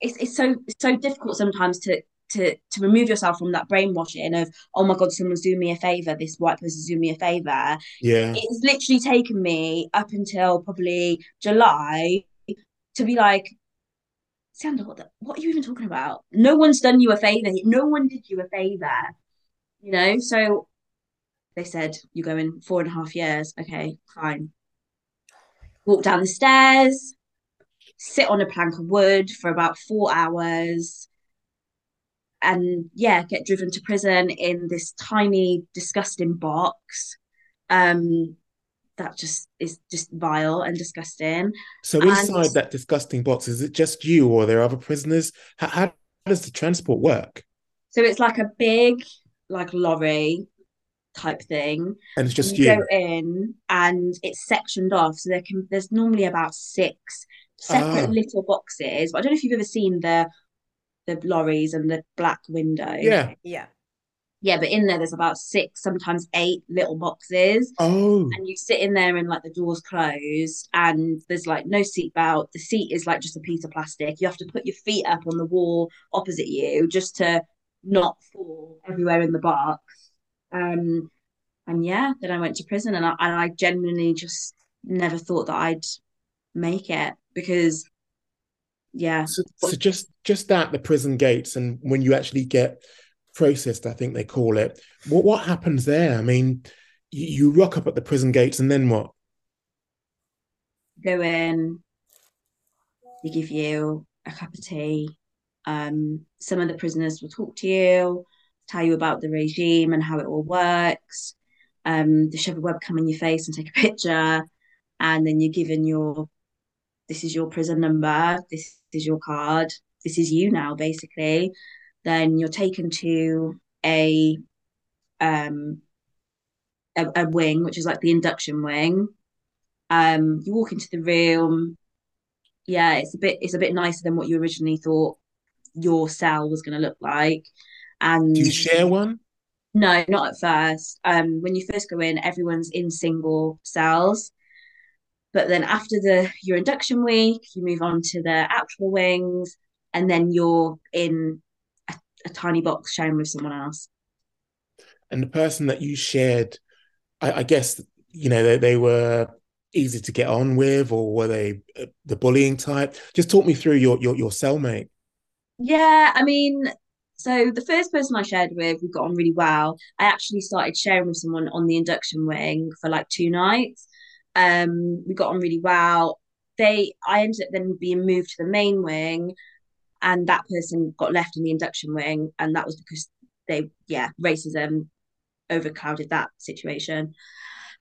it's it's so it's so difficult sometimes to to to remove yourself from that brainwashing of, oh my God, someone's doing me a favor, this white person's doing me a favor yeah. it's literally taken me up until probably July to be like, Siyanda, what, what are you even talking about? No one's done you a favor. No one did you a favor. You know, so they said, you're going four and a half years. Okay, fine. Walk down the stairs, sit on a plank of wood for about four hours, and yeah, get driven to prison in this tiny, disgusting box. Um, that just is just vile and disgusting. So And- inside that disgusting box, is it just you or are there other prisoners? How, how does the transport work? So it's like a big, like lorry type thing. And it's just you you. go in and it's sectioned off. So there can there's normally about six separate Ah. little boxes. But I don't know if you've ever seen the the lorries and the black window. Yeah. Yeah. Yeah, but in there there's about six, sometimes eight little boxes. Oh, And you sit in there and like the door's closed and there's like no seatbelt. The seat is like just a piece of plastic. You have to put your feet up on the wall opposite you just to not fall everywhere in the box. Um and yeah, then I went to prison and I and I genuinely just never thought that I'd make it because yeah. so, so just just that the prison gates and when you actually get processed, I think they call it. What what happens there? I mean, you, you rock up at the prison gates and then what? go in, they give you a cup of tea. Um, some of the prisoners will talk to you, tell you about the regime and how it all works. Um, they shove a webcam in your face and take a picture, and then you're given your this is your prison number, this is your card, this is you now, basically. Then you're taken to a um a, a wing, which is like the induction wing. Um, you walk into the room. Yeah, it's a bit it's a bit nicer than what you originally thought your cell was going to look like. And Do you share one? no, not at first. Um, when you first go in, everyone's in single cells. But then after the your induction week, you move on to the actual wings, and then you're in a, tiny box sharing with someone else. And the person that you shared, I, I guess you know they, they were easy to get on with, or were they uh, the bullying type? Just talk me through your your your cellmate. Yeah, I mean, so the first person I shared with, we got on really well. I actually started sharing with someone on the induction wing for like two nights. Um, we got on really well. They, I ended up then being moved to the main wing, and that person got left in the induction wing, and that was because they, yeah, racism overclouded that situation.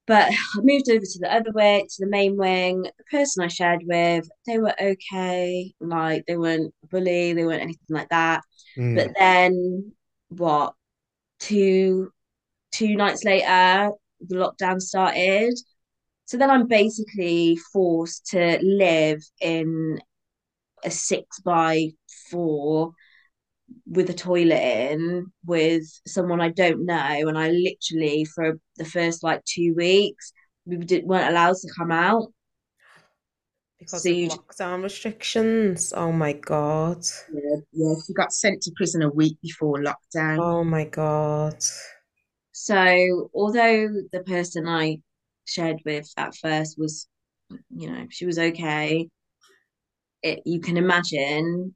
But I moved over to the other wing, to the main wing. The person I shared with, they were okay. Like they weren't a bully, they weren't anything like that. Mm. But then what? Two two nights later, the lockdown started. So then I'm basically forced to live in a six by four with a toilet in with someone I don't know, and I literally for the first like two weeks we did, weren't allowed to come out. because So of lockdown restrictions. Oh my god. Yeah, yeah. She got sent to prison a week before lockdown. Oh my god. So although the person I shared with at first was, you know, she was okay, it, you can imagine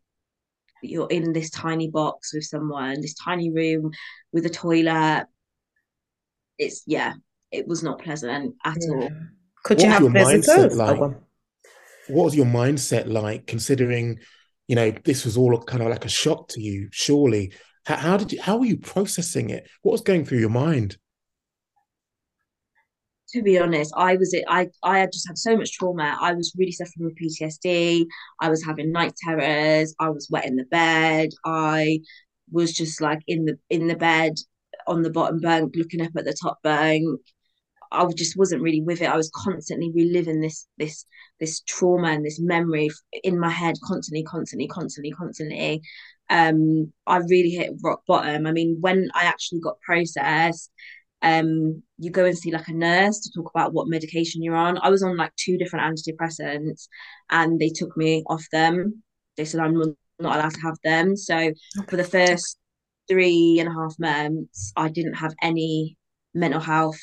you're in this tiny box with someone, this tiny room with a toilet. It's yeah, it was not pleasant at all. Could What you was have your mindset visitors? Oh, like? well. What was your mindset like, considering you know this was all kind of like a shock to you? Surely, how, how did you? How were you processing it? What was going through your mind? To be honest, I was. I I just had so much trauma. I was really suffering with PTSD. I was having night terrors. I was wet in the bed. I was just like in the in the bed on the bottom bunk, looking up at the top bunk. I just wasn't really with it. I was constantly reliving this this this trauma and this memory in my head, constantly, constantly, constantly, constantly. Um, I really hit rock bottom. I mean, when I actually got processed, um you go and see like a nurse to talk about what medication you're on. I was on like two different antidepressants and they took me off them. They said i'm not allowed to have them. So for the first three and a half months i didn't have any mental health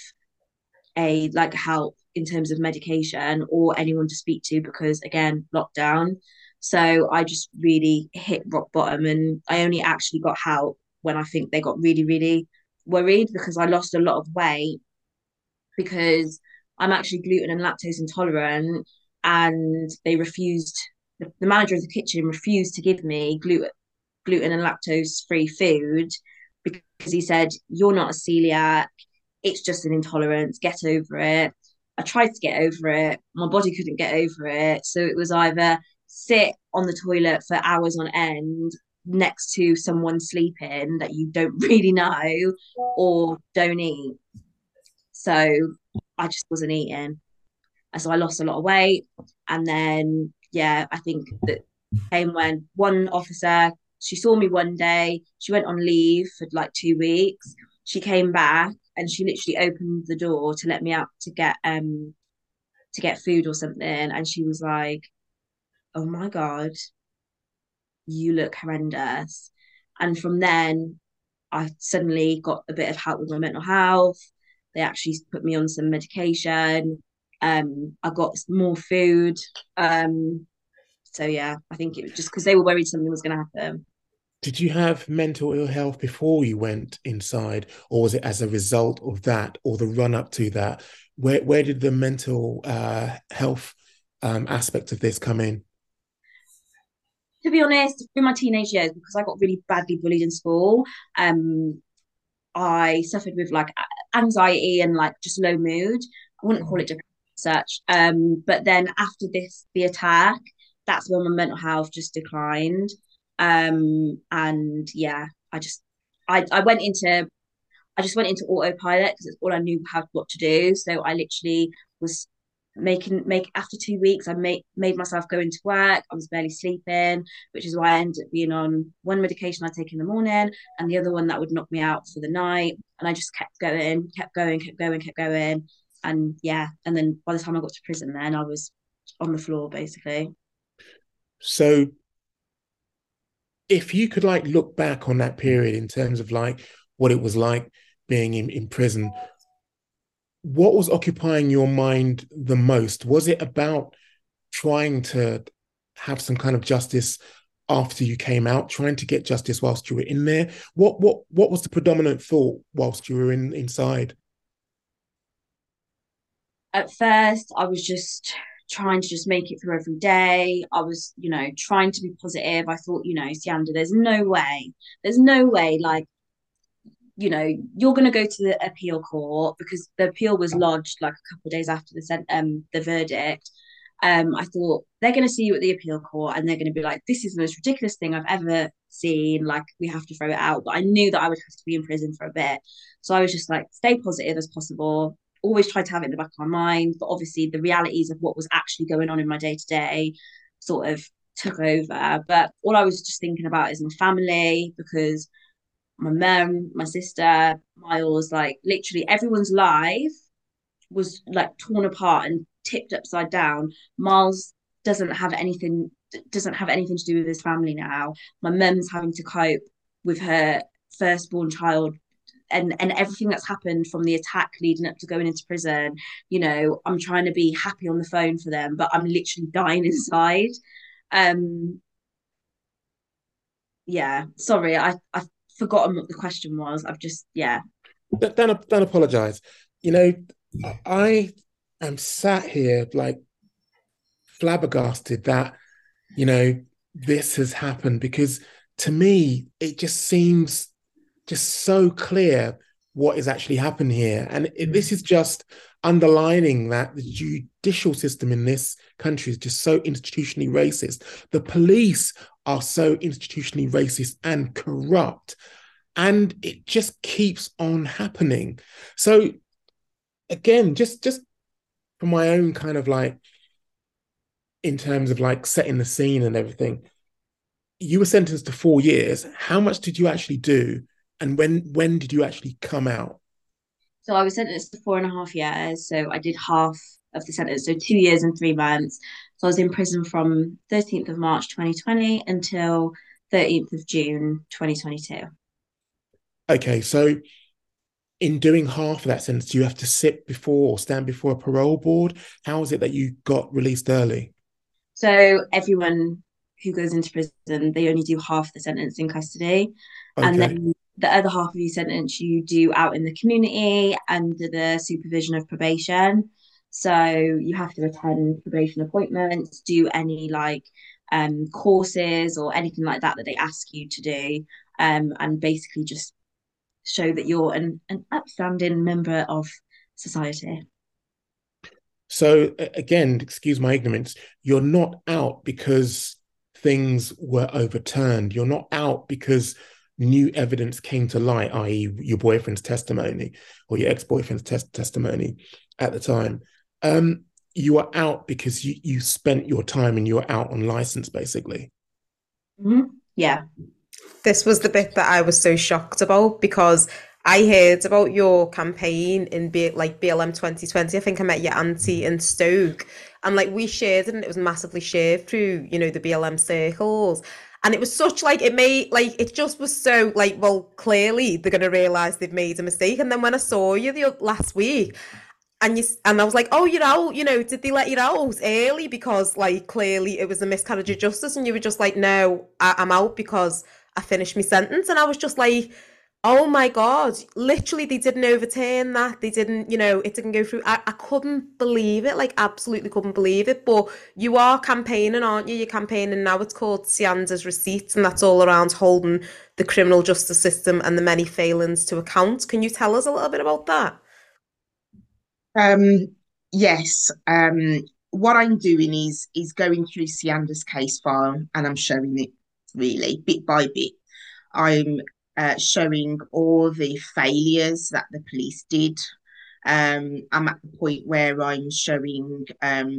aid like help in terms of medication or anyone to speak to because again lockdown. So i just really hit rock bottom and i only actually got help when i think they got really really worried because I lost a lot of weight because I'm actually gluten and lactose intolerant and they refused the, manager of the kitchen refused to give me gluten gluten and lactose free food because he said you're not a celiac. It's just an intolerance. Get over it. I tried to get over it. My body couldn't get over it. So it was either sit on the toilet for hours on end next to someone sleeping that you don't *laughs* really know or don't eat. So I just wasn't eating. And so I lost a lot of weight. And then, yeah, I think that came when one officer, she saw me one day, she went on leave for like two weeks. she came back and she literally opened the door to let me out to get um to get food or something and she was like oh my god you look horrendous. And from then i suddenly got a bit of help with my mental health. They actually put me on some medication. Um i got more food. Um so yeah i think it was just because they were worried something was going to happen. Did you have mental ill health before you went inside or was it as a result of that or the run up to that? Where where did the mental uh, health um, aspect of this come in to be honest through my teenage years because i got really badly bullied in school um i suffered with like anxiety and like just low mood. I wouldn't call it depression such um but then after this the attack that's when my mental health just declined. Um and yeah i just i i went into i just went into autopilot because it's all i knew how what to do. So i literally was making make after two weeks i made made myself go into work. I was barely sleeping which is why i ended up being on one medication i take in the morning and the other one that would knock me out for the night. And i just kept going kept going kept going kept going. And yeah and then by the time i got to prison then i was on the floor basically. So if you could like look back on that period in terms of like what it was like being in, in prison what was occupying your mind the most was it about trying to have some kind of justice after you came out trying to get justice whilst you were in there what what what was the predominant thought whilst you were in inside at first i was just trying to just make it through every day. I was, you know, trying to be positive. I thought, you know, Siyanda, there's no way, there's no way, like, you know, you're going to go to the appeal court because the appeal was lodged like a couple of days after the um the verdict. Um, I thought they're going to see you at the appeal court and they're going to be like, this is the most ridiculous thing I've ever seen. Like, we have to throw it out. But I knew that I would have to be in prison for a bit. So I was just like, stay positive as possible always tried to have it in the back of my mind, but obviously the realities of what was actually going on in my day to day sort of took over. But all I was just thinking about is my family because my mum, my sister, Miles, like literally everyone's life was like torn apart and tipped upside down. Miles doesn't have anything doesn't have anything to do with his family now. My mum's having to cope with her firstborn child and and everything that's happened from the attack leading up to going into prison you know i'm trying to be happy on the phone for them but i'm literally dying *laughs* inside um yeah sorry i i've forgotten what the question was i've just yeah don't, don't apologize you know i am sat here like flabbergasted that you know this has happened because to me it just seems just so clear what is actually happened here. And it, this is just underlining that the judicial system in this country is just so institutionally racist. The police are so institutionally racist and corrupt. And it just keeps on happening. So again, just just for my own kind of like in terms of like setting the scene and everything, you were sentenced to four years. How much did you actually do? And when when did you actually come out? So I was sentenced to four and a half years. So I did half of the sentence, so two years and three months. So I was in prison from 13th of March 2020 until 13th of June 2022. Okay, so in doing half of that sentence, do you have to sit before or stand before a parole board? How is it that you got released early? So everyone who goes into prison, they only do half the sentence in custody. Okay. And then the other half of your sentence you do out in the community under the supervision of probation. So you have to attend probation appointments, do any like um, courses or anything like that that they ask you to do, um, and basically just show that you're an, an upstanding member of society. So again, excuse my ignorance, you're not out because things were overturned. You're not out because new evidence came to light, i.e., your boyfriend's testimony or your ex-boyfriend's tes- testimony at the time, um, you are out because you you spent your time and you are out on license, basically. Mm-hmm. Yeah. This was the bit that I was so shocked about because I heard about your campaign in B- like BLM 2020. I think I met your auntie in Stoke, and like we shared it, and it was massively shared through you know the BLM circles. And it was such like it made like it just was so like well clearly they're gonna realize they've made a mistake. And then when I saw you the last week, and you and I was like, oh, you're out. You know, did they let you out early because like clearly it was a miscarriage of justice, and you were just like, no, I, I'm out because I finished my sentence, and I was just like Oh my God, literally, they didn't overturn that. They didn't, you know, it didn't go through. I, I couldn't believe it, like, absolutely couldn't believe it. But you are campaigning, aren't you? You're campaigning now. It's called Siyanda's Receipts, and that's all around holding the criminal justice system and the many failings to account. Can you tell us a little bit about that? Um, yes. Um, what I'm doing is is going through Siyanda's case file and I'm showing it really bit by bit. I'm uh, showing all the failures that the police did. Um, I'm at the point where I'm showing, um,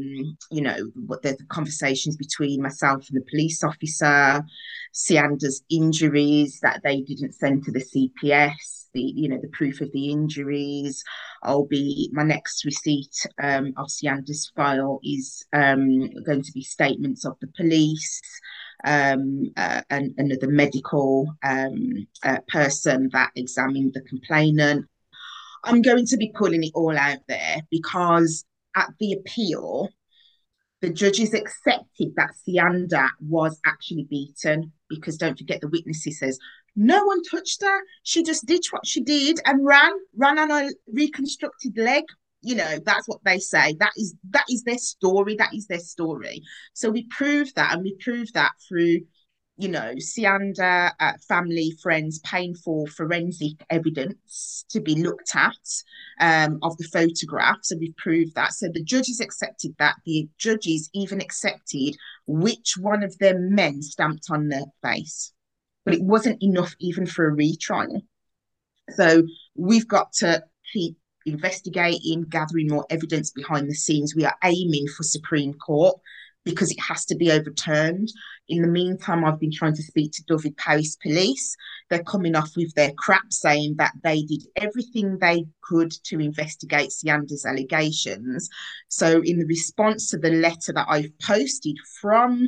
you know, what the, the, conversations between myself and the police officer, Siyanda's injuries that they didn't send to the CPS, the you know the proof of the injuries. I'll be my next receipt um, of Siyanda's file is um, going to be statements of the police um, uh, and another medical um, uh, person that examined the complainant. I'm going to be pulling it all out there because at the appeal, the judges accepted that Siyanda was actually beaten because don't forget the witnesses says no one touched her. She just did what she did and ran, ran on a reconstructed leg. You know that's what they say. That is that is their story. That is their story. So we proved that and we proved that through you know siyanda uh, family friends painful forensic evidence to be looked at um, of the photograph so we've proved that. So the judges accepted that. The judges even accepted which one of them men stamped on their face but it wasn't enough even for a retrial so we've got to keep investigating, gathering more evidence behind the scenes. We are aiming for Supreme Court because it has to be overturned. In the meantime, I've been trying to speak to Dyfed-Powys Police. They're coming off with their crap saying that they did everything they could to investigate Siyanda's allegations. So, in the response to the letter that I've posted from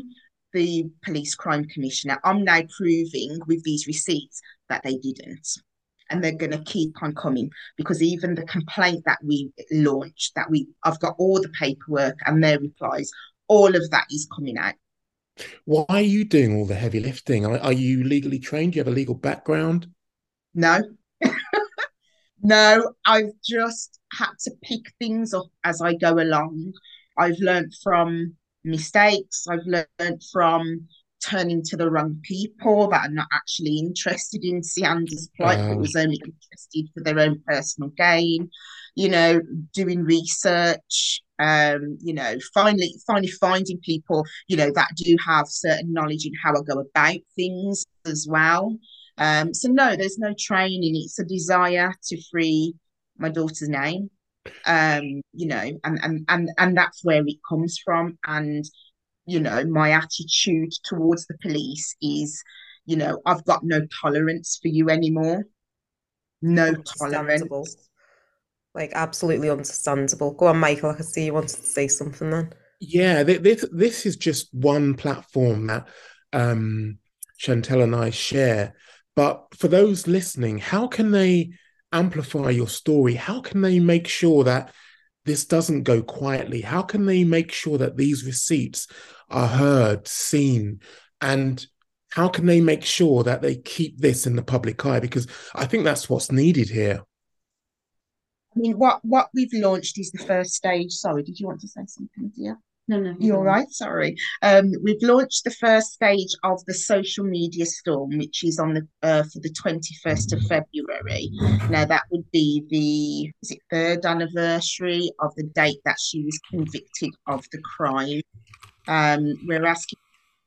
the police crime commissioner, I'm now proving with these receipts that they didn't and they're going to keep on coming because even the complaint that we launched that we i've got all the paperwork and their replies all of that is coming out. Why are you doing all the heavy lifting? Are, are you legally trained? Do you have a legal background? No. *laughs* No i've just had to pick things up as i go along. I've learned from mistakes i've learned from turning to the wrong people that are not actually interested in Siyanda's plight, but was only interested for their own personal gain. You know, doing research. Um, you know, finally, finally finding people, you know, that do have certain knowledge in how I go about things as well. Um, so no, there's no training. It's a desire to free my daughter's name. Um, you know, and and and and that's where it comes from. And you know, my attitude towards the police is, you know, I've got no tolerance for you anymore. No tolerance. Like absolutely understandable. Go on, Michael. I can see you wanted to say something then. Yeah, this this is just one platform that um Chantelle and I share. But for those listening, how can they amplify your story? How can they make sure that this doesn't go quietly? How can they make sure that these receipts are heard, seen, and how can they make sure that they keep this in the public eye? Because I think that's what's needed here. I mean, what what we've launched is the first stage. Sorry, did you want to say something, dear? No, no. You're right. Sorry. Um, we've launched the first stage of the social media storm, which is on the uh, for the 21st of February. Now that would be the is it third anniversary of the date that she was convicted of the crime. Um, we're asking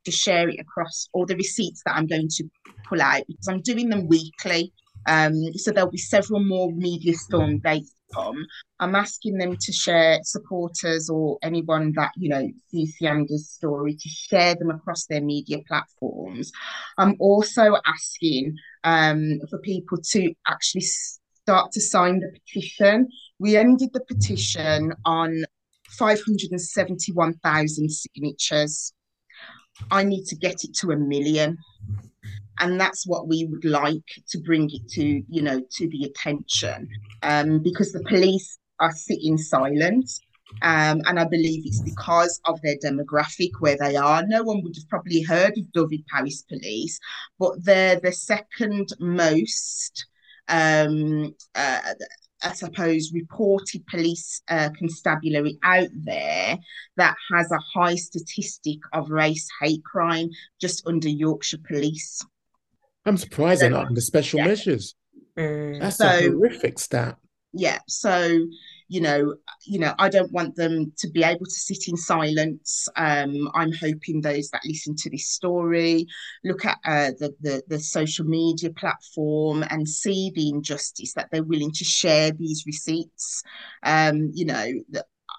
to share it across all the receipts that I'm going to pull out because I'm doing them weekly. Um, so there'll be several more media storm dates come. I'm asking them to share supporters or anyone that you know sees Siyanda's story to share them across their media platforms. I'm also asking um, for people to actually start to sign the petition. We ended the petition on 571,000 signatures. I need to get it to a million. And that's what we would like to bring it to, you know, to the attention. Um, because the police are sitting silent. Um, and I believe it's because of their demographic where they are. No one would have probably heard of Dyfed-Powys Police, but they're the second most um, uh, I suppose, reported police uh, constabulary out there that has a high statistic of race hate crime just under Yorkshire Police. I'm surprised they're not under special yeah. measures. Mm. That's so, a horrific stat. Yeah. So you know, you know, I don't want them to be able to sit in silence. Um, I'm hoping those that listen to this story look at uh, the, the the social media platform and see the injustice that they're willing to share these receipts. Um, you know,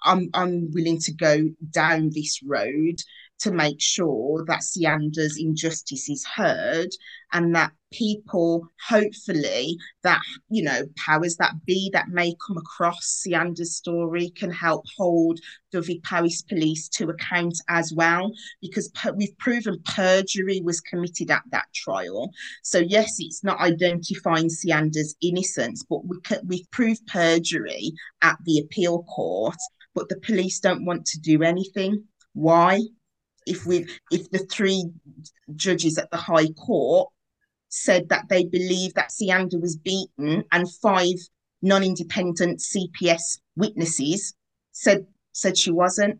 I'm I'm willing to go down this road to make sure that Siyanda's injustice is heard and that people, hopefully, that, you know, powers that be that may come across Siyanda's story can help hold Dyfed-Powys Police to account as well, because we've proven perjury was committed at that trial. So, yes, it's not identifying Siyanda's innocence, but we we've proved perjury at the appeal court, but the police don't want to do anything. Why? If we if the three judges at the High Court said that they believe that Siyanda was beaten and five non-independent CPS witnesses said said she wasn't.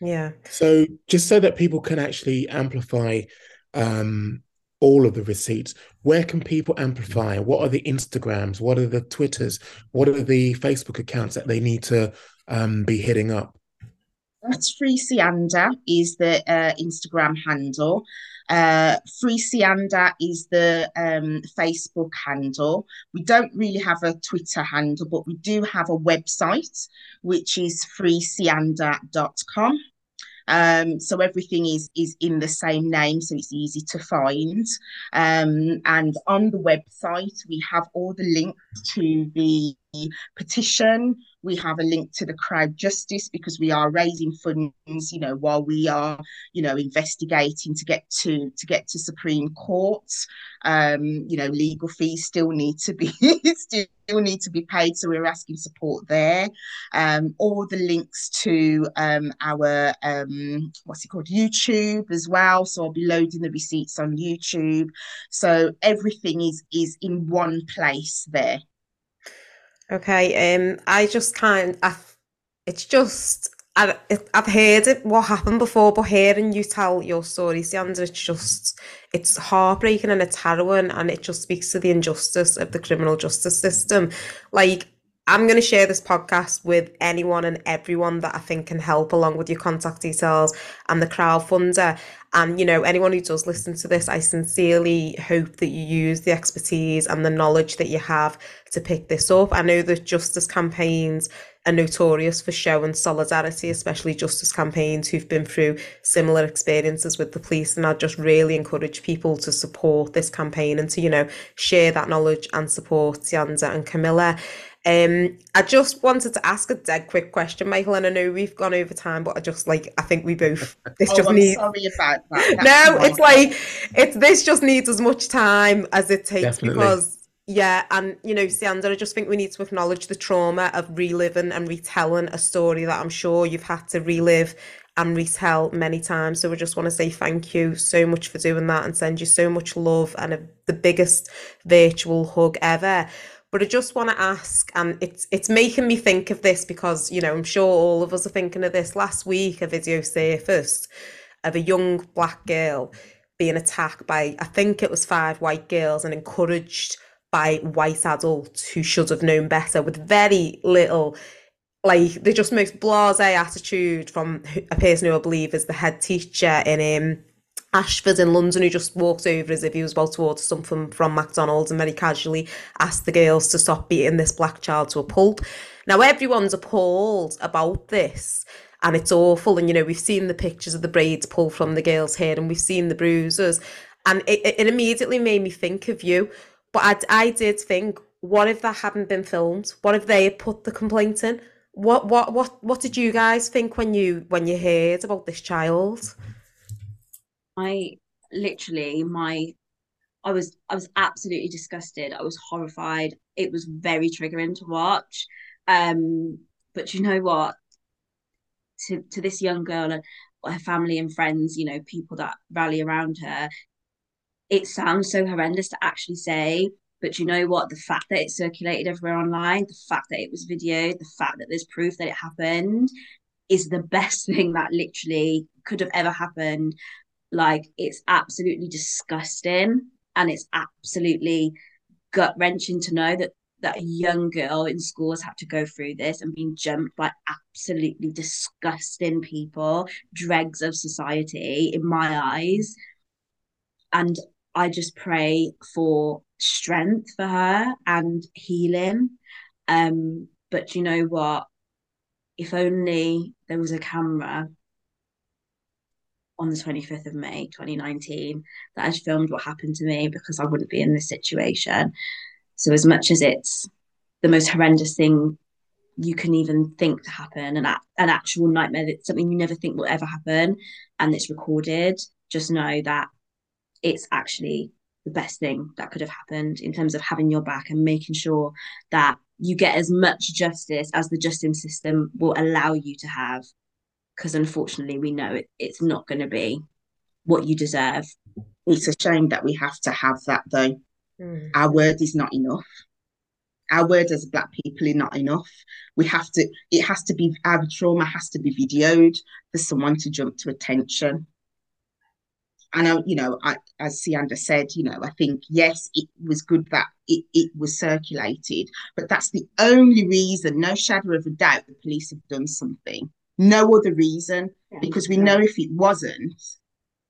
Yeah. So just so that people can actually amplify um, all of the receipts, where can people amplify? What are the Instagrams? What are the Twitters? What are the Facebook accounts that they need to um, be hitting up? That's Free Siyanda is the uh, Instagram handle. Uh, Free is the um, Facebook handle. We don't really have a Twitter handle, but we do have a website, which is freesiyanda.com. Um, so everything is is in the same name, so it's easy to find. Um, and on the website, we have all the links to the petition. We have a link to the crowd justice because we are raising funds, you know, while we are, you know, investigating to get to to get to Supreme Court. Um, you know, legal fees still need to be *laughs* still need to be paid, so we're asking support there. Um, all the links to um, our um, what's it called YouTube as well. So I'll be loading the receipts on YouTube. So everything is is in one place there. Okay, um, I just can't. I, it's just I, I've heard it what happened before, but hearing you tell your story, Siyanda, it's just it's heartbreaking and it's harrowing, and it just speaks to the injustice of the criminal justice system. Like I'm going to share this podcast with anyone and everyone that I think can help, along with your contact details and the crowdfunder. And, you know, anyone who does listen to this, I sincerely hope that you use the expertise and the knowledge that you have to pick this up. I know that justice campaigns are notorious for showing solidarity, especially justice campaigns who've been through similar experiences with the police. And I just really encourage people to support this campaign and to, you know, share that knowledge and support Siyanda and Camilla. Um, I just wanted to ask a dead quick question, Michael, and I know we've gone over time, but I just like I think we both *laughs* this oh, just I'm needs. Sorry about that. *laughs* no, it's like it's this just needs as much time as it takes Definitely. because yeah, and you know, Siyanda, I just think we need to acknowledge the trauma of reliving and retelling a story that I'm sure you've had to relive and retell many times. So we just want to say thank you so much for doing that and send you so much love and a, the biggest virtual hug ever. But I just want to ask, and it's it's making me think of this because you know I'm sure all of us are thinking of this. Last week, a video surfaced of a young black girl being attacked by I think it was five white girls and encouraged by white adults who should have known better with very little like the just most blasé attitude from a person who I believe is the head teacher in um Ashford in London who just walked over as if he was about to order something from McDonald's and very casually asked the girls to stop beating this black child to a pulp. Now everyone's appalled about this and it's awful and you know we've seen the pictures of the braids pulled from the girl's hair and we've seen the bruises and it, it immediately made me think of you but I, I did think what if that hadn't been filmed? What if they had put the complaint in? What what what what did you guys think when you when you heard about this child? I literally my I was I was absolutely disgusted. I was horrified. It was very triggering to watch. Um, but you know what? To to this young girl and her family and friends, you know, people that rally around her, it sounds so horrendous to actually say, but you know what? The fact that it circulated everywhere online, the fact that it was videoed, the fact that there's proof that it happened is the *laughs* best thing that literally could have ever happened. Like, it's absolutely disgusting and it's absolutely gut wrenching to know that that a young girl in school has had to go through this and being jumped by absolutely disgusting people, dregs of society in my eyes. And I just pray for strength for her and healing. Um, but you know what? If only there was a camera on the 25th of May 2019 that had filmed what happened to me because I wouldn't be in this situation. So, as much as it's the most horrendous thing you can even think to happen, an, an actual nightmare, that's something you never think will ever happen, and it's recorded, just know that it's actually the best thing that could have happened in terms of having your back and making sure that you get as much justice as the justice system will allow you to have because unfortunately we know it, it's not going to be what you deserve. It's a shame that we have to have that though. Mm. our word is not enough. Our word as black people is not enough. We have to it has to be our trauma has to be videoed for someone to jump to attention. And I, you know, I, as Siyanda said, you know, I think yes, it was good that it, it was circulated, but that's the only reason, no shadow of a doubt, the police have done something. No other reason, because we know if it wasn't,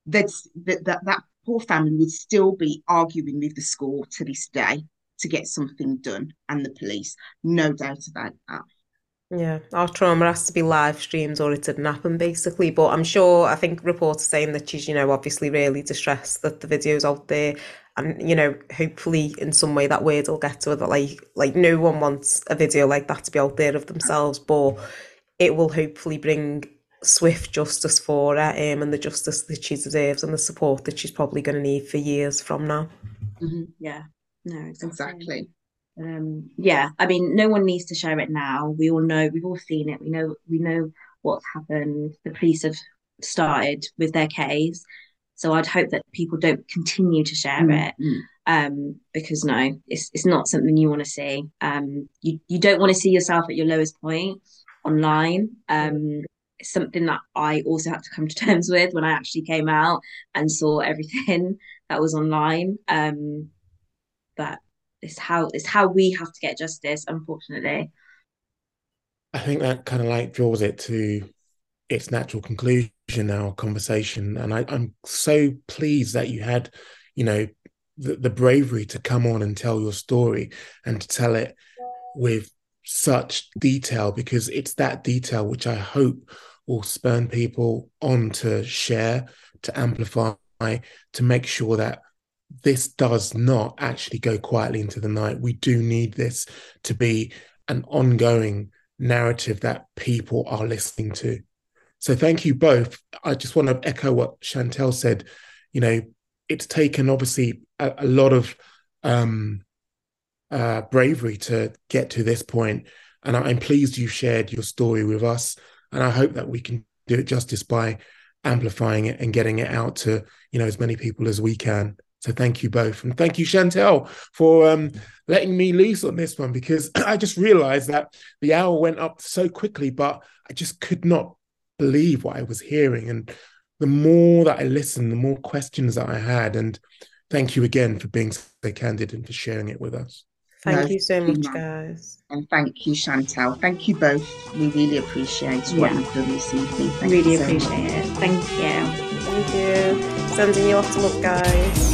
that's that that, that poor family would still be arguing with the school to this day to get something done and the police. No doubt about that. Yeah, our trauma has to be live streamed or it didn't happen basically. But I'm sure I think reports saying that she's, you know, obviously really distressed that the video's out there. And, you know, hopefully in some way that word will get to her that like like no one wants a video like that to be out there of themselves, but it will hopefully bring swift justice for her um, and the justice that she deserves and the support that she's probably going to need for years from now. Mm-hmm. Yeah, no, exactly. exactly um yeah i mean no one needs to share it now we all know we've all seen it we know we know what's happened the police have started with their case so i'd hope that people don't continue to share mm-hmm. it um because no it's it's not something you want to see um you you don't want to see yourself at your lowest point online um it's something that i also had to come to *laughs* terms with when i actually came out and saw everything *laughs* that was online. Um but it's how it's how we have to get justice unfortunately. I think that kind of like draws it to its natural conclusion our conversation and I, i'm so pleased that you had you know the, the bravery to come on and tell your story and to tell it with such detail because it's that detail which i hope will spurn people on to share to amplify to make sure that this does not actually go quietly into the night. We do need this to be an ongoing narrative that people are listening to. So thank you both. I just want to echo what Chantelle said. You know, it's taken obviously a, a lot of um, uh, bravery to get to this point, and I'm pleased you shared your story with us. And I hope that we can do it justice by amplifying it and getting it out to you know as many people as we can. So thank you both. And thank you, Chantelle, for um, letting me loose on this one because *clears throat* I just realized that the hour went up so quickly, but I just could not believe what I was hearing. And the more that I listened, the more questions that I had. And thank you again for being so candid and for sharing it with us. Thank no, you so much, guys. And thank you, Chantelle. Thank you both. We really appreciate yeah. what you've done this evening. Thank really appreciate it. Thank you. Thank you. Sending you lots of love, guys.